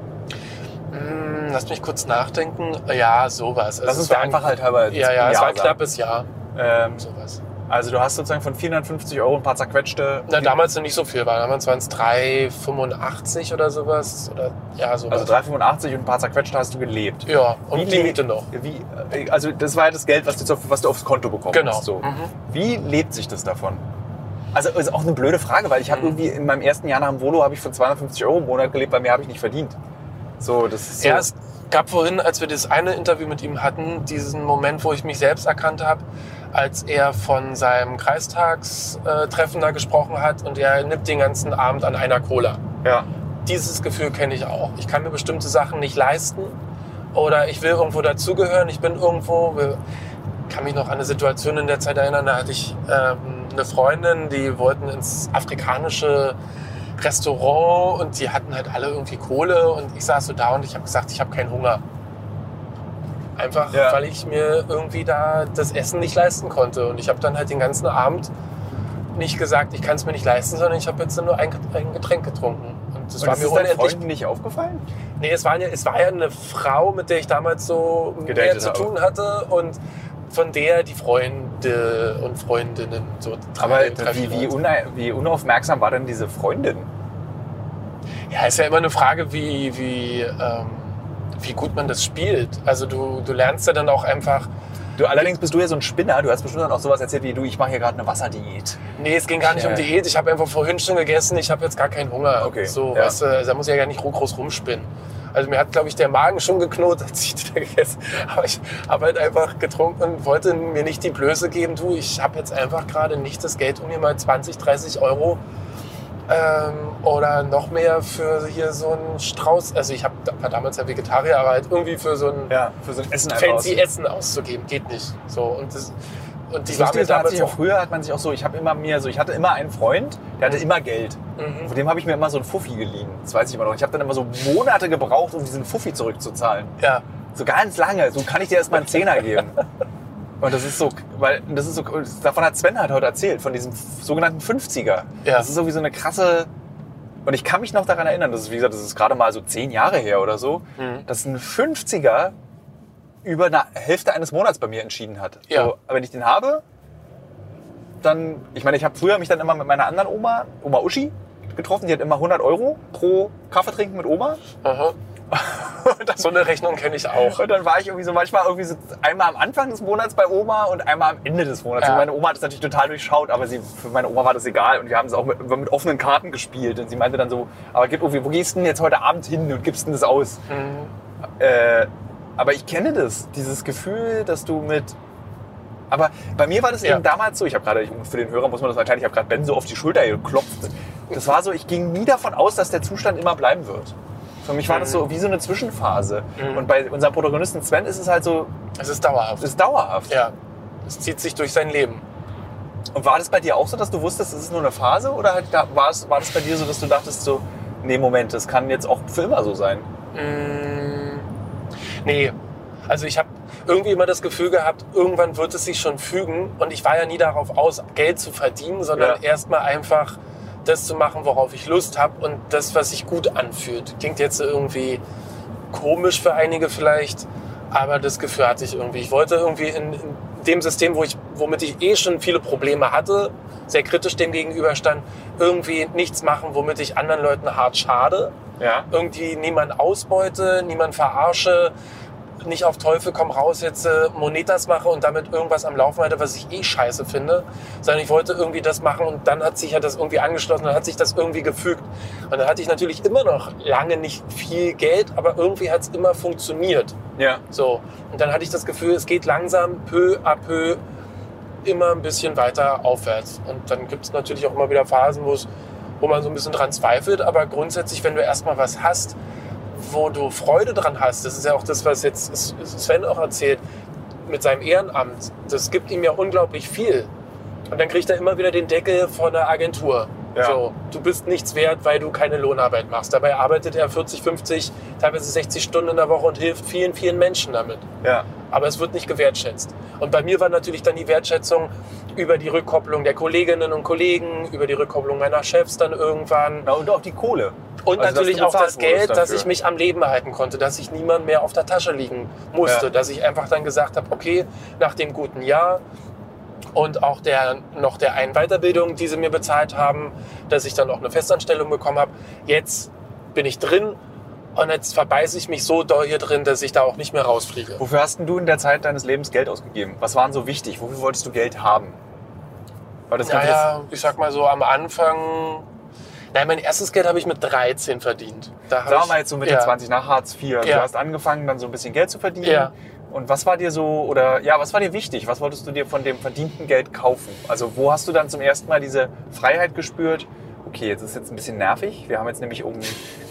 Mm, lass mich kurz nachdenken. Ja, sowas. Also Lass es uns der war ein- Einfachheit halber Ja, ja, es war ein knappes Jahr. Ähm, Sowas. Also du hast sozusagen von 450 Euro ein paar zerquetschte... Na, damals noch nicht so viel war. Damals waren es 3,85 oder sowas. Oder, ja, sowas. Also 385 und ein paar zerquetschte hast du gelebt. ja, und Wie die Miete noch. Wie, äh, also das war ja das Geld, was du, was du aufs Konto bekommen Genau. So. Mhm. Wie lebt sich das davon? Also ist auch eine blöde Frage, weil ich habe Mhm. irgendwie in meinem ersten Jahr nach dem Volo habe ich von 250 Euro im Monat gelebt, bei mir habe ich nicht verdient. So, das ist so. Ja, es gab vorhin, als wir das eine Interview mit ihm hatten, diesen Moment, wo ich mich selbst erkannt habe, als er von seinem Kreistagstreffen da gesprochen hat und er nimmt den ganzen Abend an einer Cola. ja. Dieses Gefühl kenne ich auch. Ich kann mir bestimmte Sachen nicht leisten oder ich will irgendwo dazugehören. Ich bin irgendwo. Ich kann mich noch an eine Situation in der Zeit erinnern, da hatte ich ähm, eine Freundin, die wollten ins afrikanische Restaurant und die hatten halt alle irgendwie Kohle und ich saß so da und ich habe gesagt, ich habe keinen Hunger. Einfach, Ja. weil ich mir irgendwie da das Essen nicht leisten konnte. Und ich habe dann halt den ganzen Abend nicht gesagt, ich kann es mir nicht leisten, sondern ich habe jetzt nur ein, ein Getränk getrunken. Und das Und war das mir ist unendlich Freunden nicht aufgefallen? Nee, es war, ja, es war ja eine Frau, mit der ich damals so mehr Gedatet zu habe. tun hatte und von der die Freunde und Freundinnen so Aber drei- wie, wie, wie unaufmerksam war denn diese Freundin? Ja, ist ja immer eine Frage, wie, wie, ähm, wie gut man das spielt. Also du, du lernst ja dann auch einfach, Du, allerdings bist du ja so ein Spinner. Du hast bestimmt dann auch sowas erzählt wie du, ich mache hier gerade eine Wasserdiät. nee, es ging gar nicht Ja. um Diät, ich habe einfach vorhin schon gegessen, ich habe jetzt gar keinen Hunger. Okay, So, ja. weißt du, da muss ich ja gar nicht groß rumspinnen. Also mir hat, glaube ich, der Magen schon geknurrt, als ich da gegessen Aber ich habe halt einfach getrunken und wollte mir nicht die Blöße geben, du, ich habe jetzt einfach gerade nicht das Geld, um mir mal 20, 30 Euro ähm, oder noch mehr für hier so einen Strauß, also ich hab, war damals ja Vegetarier, aber halt irgendwie für so ein Ja, für so ein Essen einfach fancy aus. Essen auszugeben, geht nicht. So, und, das, und die Das war mir damals auch auch... früher hat man sich auch so, ich habe immer mir so, ich hatte immer einen Freund, der hatte immer Geld. Mhm. Von dem habe ich mir immer so einen Fuffi geliehen. Das weiß ich immer noch. Ich habe dann immer so Monate gebraucht, um diesen Fuffi zurückzuzahlen. Ja, So ganz lange. So kann ich dir erst mal einen Zehner geben. Und das ist so, weil das ist so, davon hat Sven halt heute erzählt, von diesem sogenannten 50er. Ja. Das ist so wie so eine krasse. Und ich kann mich noch daran erinnern, das ist, wie gesagt, das ist gerade mal so zehn Jahre her oder so, Mhm. dass ein 50er über eine Hälfte eines Monats bei mir entschieden hat. Ja. So, wenn ich den habe, dann, ich meine, ich habe früher mich dann immer mit meiner anderen Oma, Oma Uschi, getroffen. Die hat immer 100 Euro pro Kaffee trinken mit Oma. aha. So eine Rechnung kenne ich auch. und dann war ich irgendwie so manchmal irgendwie so einmal am Anfang des Monats bei Oma und einmal am Ende des Monats. Ja. Und meine Oma hat das natürlich total durchschaut, aber sie, für meine Oma war das egal. Und wir haben es auch mit, mit offenen Karten gespielt. Und sie meinte dann so, aber gib irgendwie, wo gehst du denn jetzt heute Abend hin und gibst denn das aus? Mhm. Äh, aber ich kenne das, dieses Gefühl, dass du mit. Aber bei mir war das Ja. eben damals so, ich habe gerade, für den Hörer muss man das erklären, ich habe gerade Ben so auf die Schulter geklopft. Das war so, ich ging nie davon aus, dass der Zustand immer bleiben wird. Für mich war das so wie so eine Zwischenphase. Mhm. Und bei unserem Protagonisten Sven ist es halt so, Es ist dauerhaft. es ist dauerhaft. ja, es zieht sich durch sein Leben. Und war das bei dir auch so, dass du wusstest, es ist nur eine Phase? Oder halt, war, es, war das bei dir so, dass du dachtest so, nee, Moment, das kann jetzt auch für immer so sein? Mm, nee, also ich habe irgendwie immer das Gefühl gehabt, irgendwann wird es sich schon fügen. Und ich war ja nie darauf aus, Geld zu verdienen, sondern Ja. erstmal einfach das zu machen, worauf ich Lust habe und das, was sich gut anfühlt. Klingt jetzt irgendwie komisch für einige vielleicht, aber das Gefühl hatte ich irgendwie. Ich wollte irgendwie in, in dem System, wo ich, womit ich eh schon viele Probleme hatte, sehr kritisch dem gegenüberstand, irgendwie nichts machen, womit ich anderen Leuten hart schade Ja. irgendwie niemand ausbeute, niemand verarsche, nicht auf Teufel komm raus jetzt äh, Monetas mache und damit irgendwas am Laufen halte, was ich eh scheiße finde, sondern ich wollte irgendwie das machen und dann hat sich ja das irgendwie angeschlossen, dann hat sich das irgendwie gefügt. Und dann hatte ich natürlich immer noch lange nicht viel Geld, aber irgendwie hat es immer funktioniert. Ja. So. Und dann hatte ich das Gefühl, es geht langsam, peu à peu, immer ein bisschen weiter aufwärts. Und dann gibt es natürlich auch immer wieder Phasen, wo es- wo man so ein bisschen dran zweifelt. Aber grundsätzlich, wenn du erstmal was hast, wo du Freude dran hast, das ist ja auch das, was jetzt Sven auch erzählt, mit seinem Ehrenamt, das gibt ihm ja unglaublich viel. Und dann kriegt er immer wieder den Deckel von der Agentur. Ja. So, du bist nichts wert, weil du keine Lohnarbeit machst. Dabei arbeitet er 40, 50, teilweise 60 Stunden in der Woche und hilft vielen, vielen Menschen damit. Ja. Aber es wird nicht gewertschätzt. Und bei mir war natürlich dann die Wertschätzung über die Rückkopplung der Kolleginnen und Kollegen, über die Rückkopplung meiner Chefs dann irgendwann. Na, und auch die Kohle. Und Also, natürlich auch das Geld, dass ich mich am Leben halten konnte, dass ich niemand mehr auf der Tasche liegen musste, Ja. dass ich einfach dann gesagt habe, okay, nach dem guten Jahr und auch der, noch der einen Weiterbildung, die sie mir bezahlt haben, dass ich dann auch eine Festanstellung bekommen habe, jetzt bin ich drin und jetzt verbeiße ich mich so doll hier drin, dass ich da auch nicht mehr rausfliege. Wofür hast denn du in der Zeit deines Lebens Geld ausgegeben? Was waren so wichtig? Wofür wolltest du Geld haben? Weil das Naja, ich sag mal so am Anfang, nein, mein erstes Geld habe ich mit 13 verdient. Da sagen wir ich- mal jetzt so mit ja. den 20 nach Hartz IV. Also Ja. Du hast angefangen, dann so ein bisschen Geld zu verdienen. Ja. Und was war dir so, oder ja, was war dir wichtig? Was wolltest du dir von dem verdienten Geld kaufen? Also wo hast du dann zum ersten Mal diese Freiheit gespürt? Okay, jetzt ist jetzt ein bisschen nervig. Wir haben jetzt nämlich um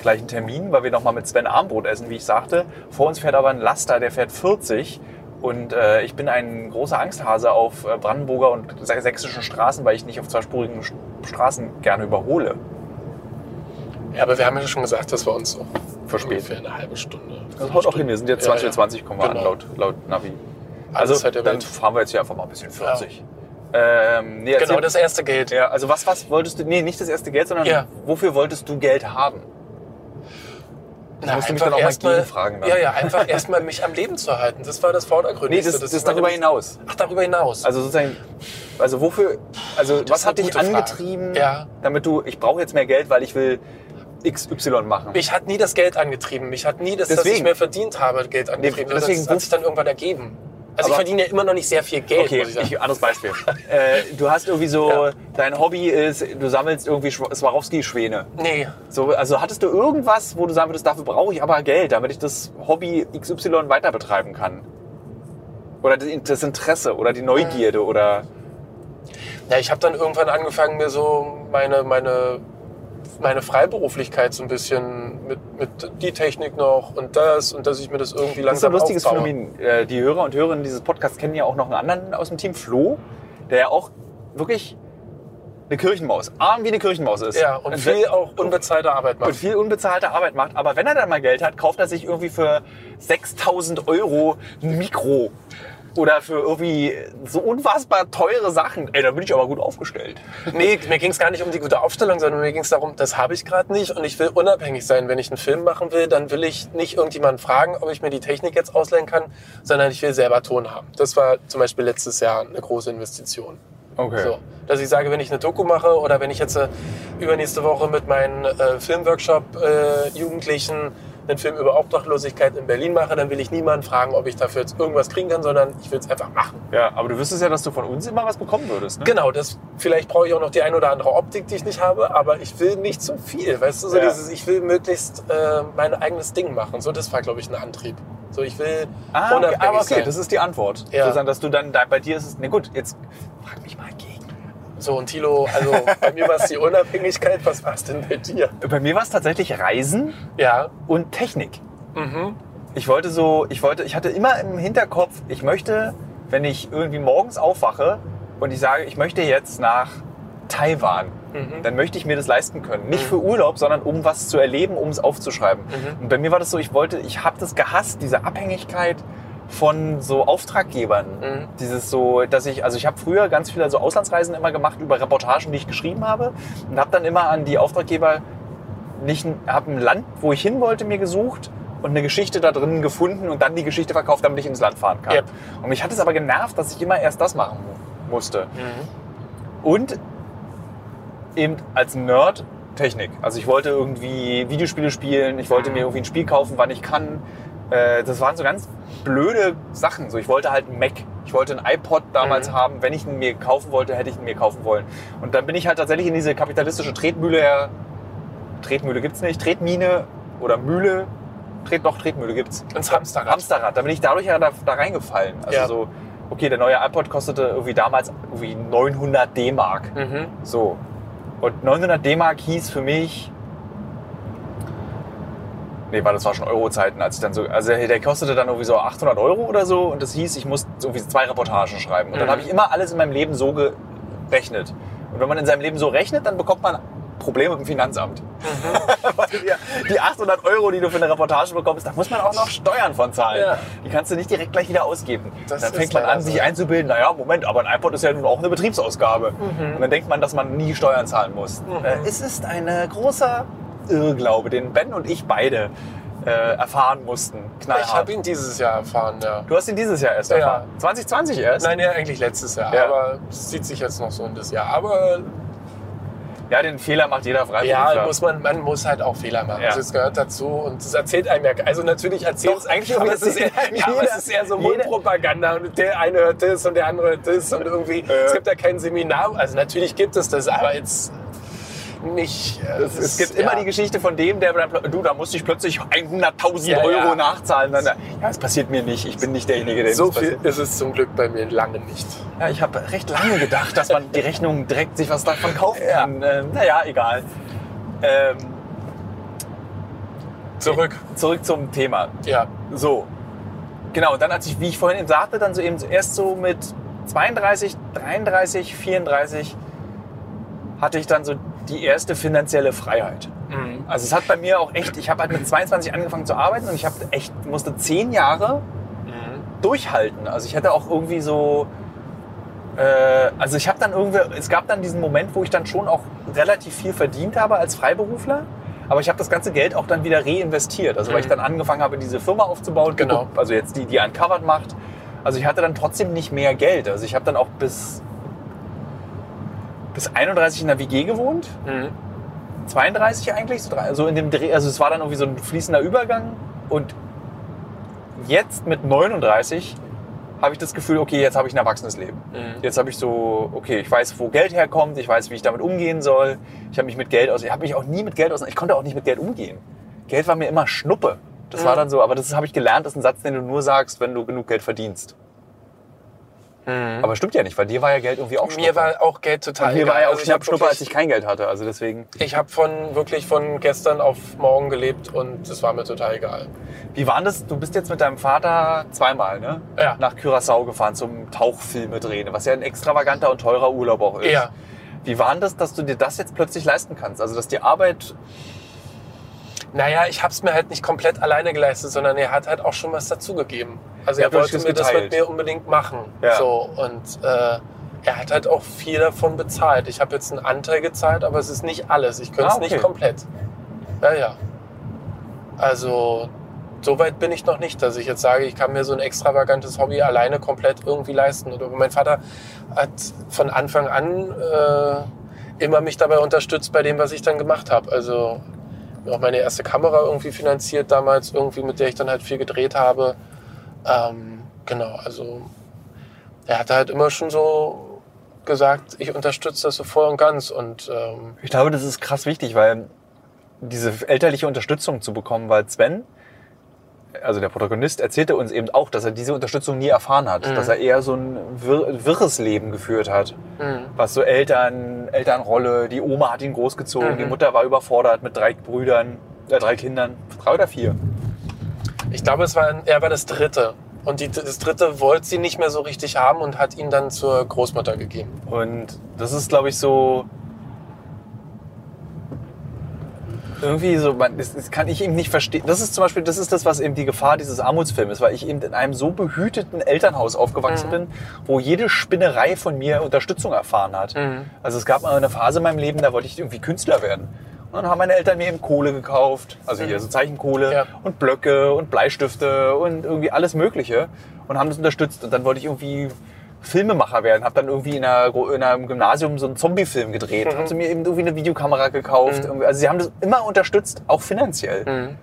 gleich einen Termin, weil wir noch mal mit Sven Armbrot essen, wie ich sagte. Vor uns fährt aber ein Laster, der fährt 40. Und äh, ich bin ein großer Angsthase auf äh, Brandenburger und sächsischen Straßen, weil ich nicht auf zweispurigen Straßen gerne überhole. Ja, aber wir haben ja schon gesagt, dass wir uns auch Verspäten. ungefähr eine halbe Stunde. Das haut auch hin, wir sind jetzt Ja, 20.20 Uhr, 20, kommen wir Genau. an, laut, laut Navi. Also dann fahren wir jetzt hier einfach mal ein bisschen 40. Ähm, nee, Genau, das erste Geld. Ja, also was, was wolltest du, nee, nicht das erste Geld, sondern Ja. wofür wolltest du Geld haben? Na, musst du mich dann auch mal erst mal- gegenfragen dann. Ja, ja, einfach erstmal mich am Leben zu halten. Das war das Nee, Vordergründigste. das, das, war darüber hinaus. Ach, darüber hinaus. Also sozusagen, also wofür, also Das was hat dich angetrieben, Ja. damit du, ich brauche jetzt mehr Geld, weil ich will XY machen? mich hat nie das Geld angetrieben. Mich hat nie das, dass Deswegen. ich mehr verdient habe, Geld angetrieben. Nee, deswegen- das hat sich dann irgendwann ergeben. Also ich verdiene ja immer noch nicht sehr viel Geld, Okay, ich ich, anderes Beispiel. äh, du hast irgendwie so, Ja. dein Hobby ist, du sammelst irgendwie Swarovski-Schwäne. Nee, So, also hattest du irgendwas, wo du sagen würdest, dafür brauche ich aber Geld, damit ich das Hobby XY weiter betreiben kann? Oder das- Interesse oder die Neugierde oder. Ja, ich habe dann irgendwann angefangen, mir so meine, meine, meine Freiberuflichkeit so ein bisschen mit, mit die Technik noch und das und dass ich mir das irgendwie Das ist ein langsam lustiges aufbaue. Phänomen. Äh, Die Hörer und Hörerinnen dieses Podcasts kennen ja auch noch einen anderen aus dem Team, Flo, der ja auch wirklich eine Kirchenmaus, arm wie eine Kirchenmaus ist. Ja, und viel auch unbezahlte Arbeit und macht. viel unbezahlte Arbeit macht. Aber wenn er dann mal Geld hat, kauft er sich irgendwie für 6000 Euro ein Mikro. Oder für irgendwie so unfassbar teure Sachen. Ey, da bin ich aber gut aufgestellt. Nee, mir ging es gar nicht um die gute Aufstellung, sondern mir ging es darum, das habe ich gerade nicht und ich will unabhängig sein. Wenn ich einen Film machen will, dann will ich nicht irgendjemanden fragen, ob ich mir die Technik jetzt ausleihen kann, sondern ich will selber Ton haben. Das war zum Beispiel letztes Jahr eine große Investition. Okay. So, dass ich sage, wenn ich eine Doku mache oder wenn ich jetzt äh, übernächste Woche mit meinen äh, Filmworkshop-Jugendlichen einen Film über Obdachlosigkeit in Berlin mache, dann will ich niemanden fragen, ob ich dafür jetzt irgendwas kriegen kann, sondern ich will es einfach machen. Ja, aber du wüsstest ja, dass du von uns immer was bekommen würdest. Ne? Genau, das, vielleicht brauche ich auch noch die ein oder andere Optik, die ich nicht habe, aber ich will nicht zu viel. Weißt du, so Ja. dieses, ich will möglichst äh, mein eigenes Ding machen. So, das war, glaube ich, ein Antrieb. So, ich will Ah, okay, unabhängig aber okay, sein. das ist die Antwort. Ja. Sozusagen, dass du dann, da, bei dir ist es, ne gut, jetzt frag mich mal gegen. So, und Thilo, also bei mir war es die Unabhängigkeit. Was war es denn bei dir? Bei mir war es tatsächlich Reisen Ja. und Technik. Mhm. Ich wollte so, ich wollte, ich hatte immer im Hinterkopf, ich möchte, wenn ich irgendwie morgens aufwache und ich sage, ich möchte jetzt nach Taiwan, Mhm. dann möchte ich mir das leisten können. Nicht für Urlaub, sondern um was zu erleben, um es aufzuschreiben. Mhm. Und bei mir war das so, ich wollte, ich habe das gehasst, diese Abhängigkeit von so Auftraggebern. Mhm. Dieses so, dass ich, also ich habe früher ganz viele so Auslandsreisen immer gemacht über Reportagen, die ich geschrieben habe und habe dann immer an die Auftraggeber nicht, habe ein Land, wo ich hin wollte, mir gesucht und eine Geschichte da drin gefunden und dann die Geschichte verkauft, damit ich ins Land fahren kann. Yep. Und mich hat es aber genervt, dass ich immer erst das machen mu- musste. Mhm. Und eben als Nerd Technik. Also ich wollte irgendwie Videospiele spielen, ich wollte mir irgendwie ein Spiel kaufen, wann ich kann. Äh, Das waren so ganz blöde Sachen. So, ich wollte halt einen Mac. Ich wollte einen iPod damals Mhm. haben. Wenn ich ihn mir kaufen wollte, hätte ich ihn mir kaufen wollen. Und dann bin ich halt tatsächlich in diese kapitalistische Tretmühle her. Tretmühle gibt's nicht. Tretmine oder Mühle. Tret, doch, Tretmühle gibt's. Ins Hamsterrad. Hamsterrad. Da bin ich dadurch ja da, da reingefallen. Also Ja. so, okay, der neue iPod kostete irgendwie damals irgendwie 900 D-Mark. Mhm. So. Und 900 D-Mark hieß für mich. Nee, weil das war schon Euro-Zeiten, als ich dann so. Also der, der kostete dann irgendwie so 800 Euro oder so und das hieß, ich muss irgendwie zwei Reportagen schreiben. Und dann Mhm. habe ich immer alles in meinem Leben so gerechnet. Und wenn man in seinem Leben so rechnet, dann bekommt man Probleme mit dem Finanzamt. Weil die, die 800 Euro, die du für eine Reportage bekommst, da muss man auch noch Steuern von zahlen. Ja. Die kannst du nicht direkt gleich wieder ausgeben. Das dann fängt man an, sich so. einzubilden, naja, Moment, aber ein iPod ist ja nun auch eine Betriebsausgabe. Mhm. Und dann denkt man, dass man nie Steuern zahlen muss. Äh, es ist ein äh, großer Irrglaube, den Ben und ich beide äh, erfahren mussten. Ich Knallhart. habe ihn dieses Jahr erfahren, ja. du hast ihn dieses Jahr erst Ja. erfahren. 2020 erst? Nein, ja, eigentlich letztes Jahr. Ja. Aber es zieht sich jetzt noch so in das Jahr. Aber Ja, den Fehler macht jeder Freiberufler. ja, muss man, man muss halt auch Fehler machen. Ja. Das gehört dazu und das erzählt einem ja. Also natürlich erzählt Doch, eigentlich aber es ist, eher, ja, aber es ist eher so Mundpropaganda und der eine hört das und der andere hört das und irgendwie. Es gibt ja kein Seminar. Also natürlich gibt es das, aber jetzt nicht. äh, Es, es gibt immer ja. die Geschichte von dem, der du, da musste ich plötzlich 100.000 Ja, Euro ja. nachzahlen. Dann, ja, das passiert mir nicht. Ich bin nicht derjenige, der So das viel passiert. ist es zum Glück bei mir lange nicht. Ja, ich habe recht lange gedacht, dass man die Rechnung direkt sich was davon kaufen kann. Ähm, naja, egal. Ähm, Zurück. zurück zum Thema. Ja. So. Genau, und dann, als ich, wie ich vorhin eben sagte, dann so eben erst so mit 32, 33, 34 hatte ich dann so die erste finanzielle Freiheit. Mhm. Also es hat bei mir auch echt, ich habe halt mit 22 angefangen zu arbeiten und ich habe echt, musste zehn Jahre Mhm. durchhalten. Also ich hatte auch irgendwie so, äh, also ich habe dann irgendwie, es gab dann diesen Moment, wo ich dann schon auch relativ viel verdient habe als Freiberufler. Aber ich habe das ganze Geld auch dann wieder reinvestiert. Also weil ich Mhm. dann angefangen habe, diese Firma aufzubauen. Genau. Also jetzt die, die Uncovered macht. Also ich hatte dann trotzdem nicht mehr Geld. Also ich habe dann auch bis, bis 31 in der WG gewohnt. Mhm. 32 eigentlich, so, drei, so in dem Dreh, also es war dann irgendwie so ein fließender Übergang und jetzt mit 39 habe ich das Gefühl, okay, jetzt habe ich ein erwachsenes Leben. Mhm. Jetzt habe ich so, okay, ich weiß, wo Geld herkommt, ich weiß, wie ich damit umgehen soll. Ich habe mich mit Geld aus, ich habe mich auch nie mit Geld aus, ich konnte auch nicht mit Geld umgehen. Geld war mir immer Schnuppe. Das war Mhm. dann so, aber das habe ich gelernt, das ist ein Satz, den du nur sagst, wenn du genug Geld verdienst. Mhm. Aber stimmt ja nicht, weil dir war ja Geld irgendwie auch Schnuppe. Mir war auch Geld total Und mir war egal. ja auch Also ich hab Schnuppe, wirklich- als ich kein Geld hatte. Also deswegen. Ich habe von wirklich von gestern auf morgen gelebt und es war mir total egal. Wie war das? Du bist jetzt mit deinem Vater zweimal, ne? Ja. Nach Curaçao gefahren zum Tauchfilme drehen, was ja ein extravaganter und teurer Urlaub auch ist. Ja. Wie war das, dass du dir das jetzt plötzlich leisten kannst? Also, dass die Arbeit. Naja, ich habe es mir halt nicht komplett alleine geleistet, sondern er hat halt auch schon was dazugegeben. Also er hast wollte mir das mit mir unbedingt machen. Ja. So, und äh, er hat halt auch viel davon bezahlt. Ich habe jetzt einen Anteil gezahlt, aber es ist nicht alles. Ich könnte es Ah, okay. nicht komplett. Ja, ja. Also so weit bin ich noch nicht, dass ich jetzt sage, ich kann mir so ein extravagantes Hobby alleine komplett irgendwie leisten. Oder mein Vater hat von Anfang an äh, immer mich dabei unterstützt bei dem, was ich dann gemacht habe. Also mir auch meine erste Kamera irgendwie finanziert damals, irgendwie mit der ich dann halt viel gedreht habe. Ähm, genau, also er hat halt immer schon so gesagt, ich unterstütze das so voll und ganz und ähm, Ich glaube, das ist krass wichtig, weil diese elterliche Unterstützung zu bekommen, weil Sven, also der Protagonist, erzählte uns eben auch, dass er diese Unterstützung nie erfahren hat. Mhm. Dass er eher so ein wirr wirres Leben geführt hat. mh, Was so Eltern, Elternrolle, die Oma hat ihn großgezogen, Mhm. die Mutter war überfordert mit drei Brüdern, äh, drei Kindern, drei oder vier. ich glaube, es war, er war das dritte. Und die, das dritte wollte sie nicht mehr so richtig haben und hat ihn dann zur Großmutter gegeben. Und das ist, glaube ich, so. Irgendwie so, man, das, das kann ich eben nicht verstehen. Das ist zum Beispiel, das ist das, was eben die Gefahr dieses Armutsfilms ist, weil ich eben in einem so behüteten Elternhaus aufgewachsen Mhm. bin, wo jede Spinnerei von mir Unterstützung erfahren hat. Mhm. Also es gab mal eine Phase in meinem Leben, da wollte ich irgendwie Künstler werden. Und dann haben meine Eltern mir eben Kohle gekauft, also hier so Zeichenkohle Mhm. Ja. und Blöcke und Bleistifte und irgendwie alles Mögliche und haben das unterstützt. Und dann wollte ich irgendwie Filmemacher werden, habe dann irgendwie in, einer, in einem Gymnasium so einen Zombie-Film gedreht, Mhm. haben sie mir eben irgendwie eine Videokamera gekauft. Mhm. Also sie haben das immer unterstützt, auch finanziell. Mhm.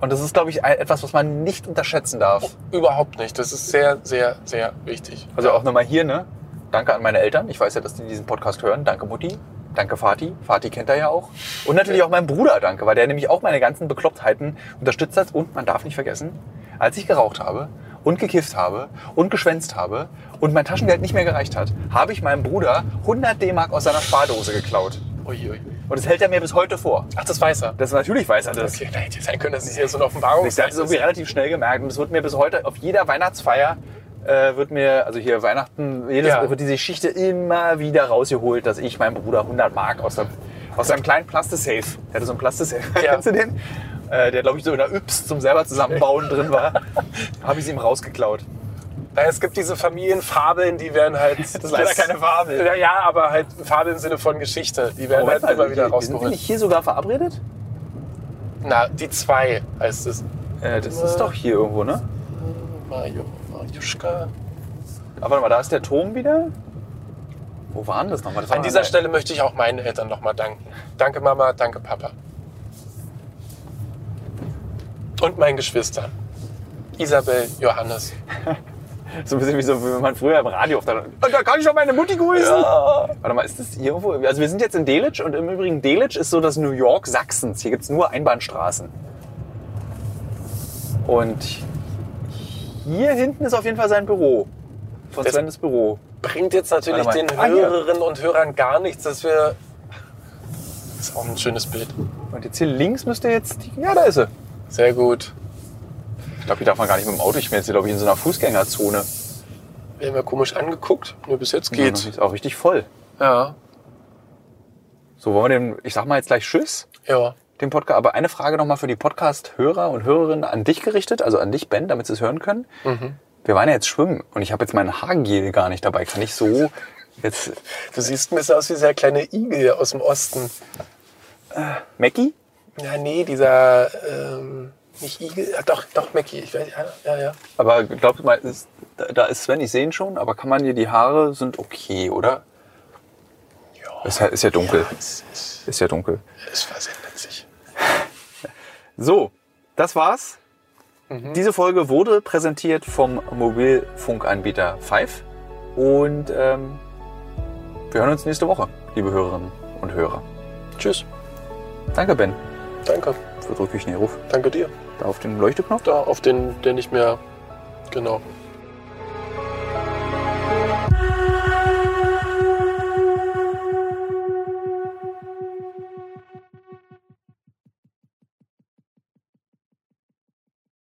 Und das ist, glaube ich, etwas, was man nicht unterschätzen darf. Überhaupt nicht. Das ist sehr, sehr, sehr wichtig. Also auch nochmal hier, ne? Danke an meine Eltern. Ich weiß ja, dass die diesen Podcast hören. Danke Mutti. Danke Vati. Vati kennt er ja auch. Und natürlich auch meinem Bruder danke, weil der nämlich auch meine ganzen Beklopptheiten unterstützt hat. Und man darf nicht vergessen, als ich geraucht habe und gekifft habe und geschwänzt habe und mein Taschengeld nicht mehr gereicht hat, habe ich meinem Bruder 100 D-Mark aus seiner Spardose geklaut. Uiui. Und das hält er mir bis heute vor. Ach, das weiß er. Das natürlich weiß er das. Okay, da hätte sein können, dass es hier so ein Ich Offenbarungs habe es irgendwie relativ schnell gemerkt und es wird mir bis heute auf jeder Weihnachtsfeier äh, wird mir, also hier Weihnachten, jedes, Ja. wird diese Geschichte immer wieder rausgeholt, dass ich meinem Bruder 100 Mark aus der, Aus seinem kleinen Plastisafe. Der hatte so einen Plastisafe. Ja. Kennst du den? Äh, der, glaube ich, so in der Yps zum selber zusammenbauen drin war. Habe ich sie ihm rausgeklaut. Es gibt diese Familienfabeln, die werden halt. Das ist leider keine Fabel. Ja, ja, aber halt Fabel im Sinne von Geschichte. Die werden Moment halt immer wieder wir- Sind wir rausgeholt. nicht hier sogar verabredet? Na, die zwei heißt es. Äh, das ist doch hier irgendwo, ne? Mario, Mariuschka. Aber warte mal, da ist der Turm wieder. Wo war denn das nochmal? Das war An dieser Stelle möchte ich auch meinen Eltern nochmal danken. Danke Mama, danke Papa. Und meinen Geschwistern. Isabel, Johannes. So ein bisschen wie so, wie man früher im Radio auf der. Und da kann ich doch meine Mutti grüßen. Warte mal, ist das hier irgendwo? Also wir sind jetzt in Delitzsch und im Übrigen Delitzsch ist so das New York Sachsens. Hier gibt es nur Einbahnstraßen. Und hier hinten ist auf jeden Fall sein Büro. Von Das- Sven das Büro. Bringt jetzt natürlich den Ah. Hörerinnen und Hörern gar nichts, dass wir. Das ist auch ein schönes Bild. Und jetzt hier links müsste jetzt. Die, ja, da ist sie. Sehr gut. Ich glaube, hier darf man gar nicht mit dem Auto. Ich bin jetzt, glaube ich, in so einer Fußgängerzone. Wir haben ja komisch angeguckt. Nur bis jetzt geht's. Ist auch richtig voll. Ja. So, wollen wir dem, ich sag mal jetzt gleich Tschüss. Ja. Dem Podcast. Aber eine Frage nochmal für die Podcast-Hörer und Hörerinnen an dich gerichtet, also an dich, Ben, damit sie es hören können. Wir waren ja jetzt schwimmen und ich habe jetzt mein Haargel gar nicht dabei. Kann ich so jetzt Du siehst ein bisschen aus wie dieser kleine Igel aus dem Osten. Mackie? Ja, nee, dieser. Ähm, nicht Igel. Ja, doch, doch, Mackie. Ich weiß, ja, ja, ja. Aber glaubt mal, ist, da- ist Sven, ich sehe ihn schon, aber kann man hier, die Haare sind okay, oder? Ja. Ist, ja- ist ja dunkel. Ja, es, es, Ist ja dunkel. es versendet sich. So, das war's. Mhm. Diese Folge wurde präsentiert vom Mobilfunkanbieter Five und ähm, wir hören uns nächste Woche, liebe Hörerinnen und Hörer. Tschüss. Danke, Ben. Danke. Verdrück ich den Ruf. Danke dir. Da auf den Leuchteknopf? Da auf den, der nicht mehr. Genau.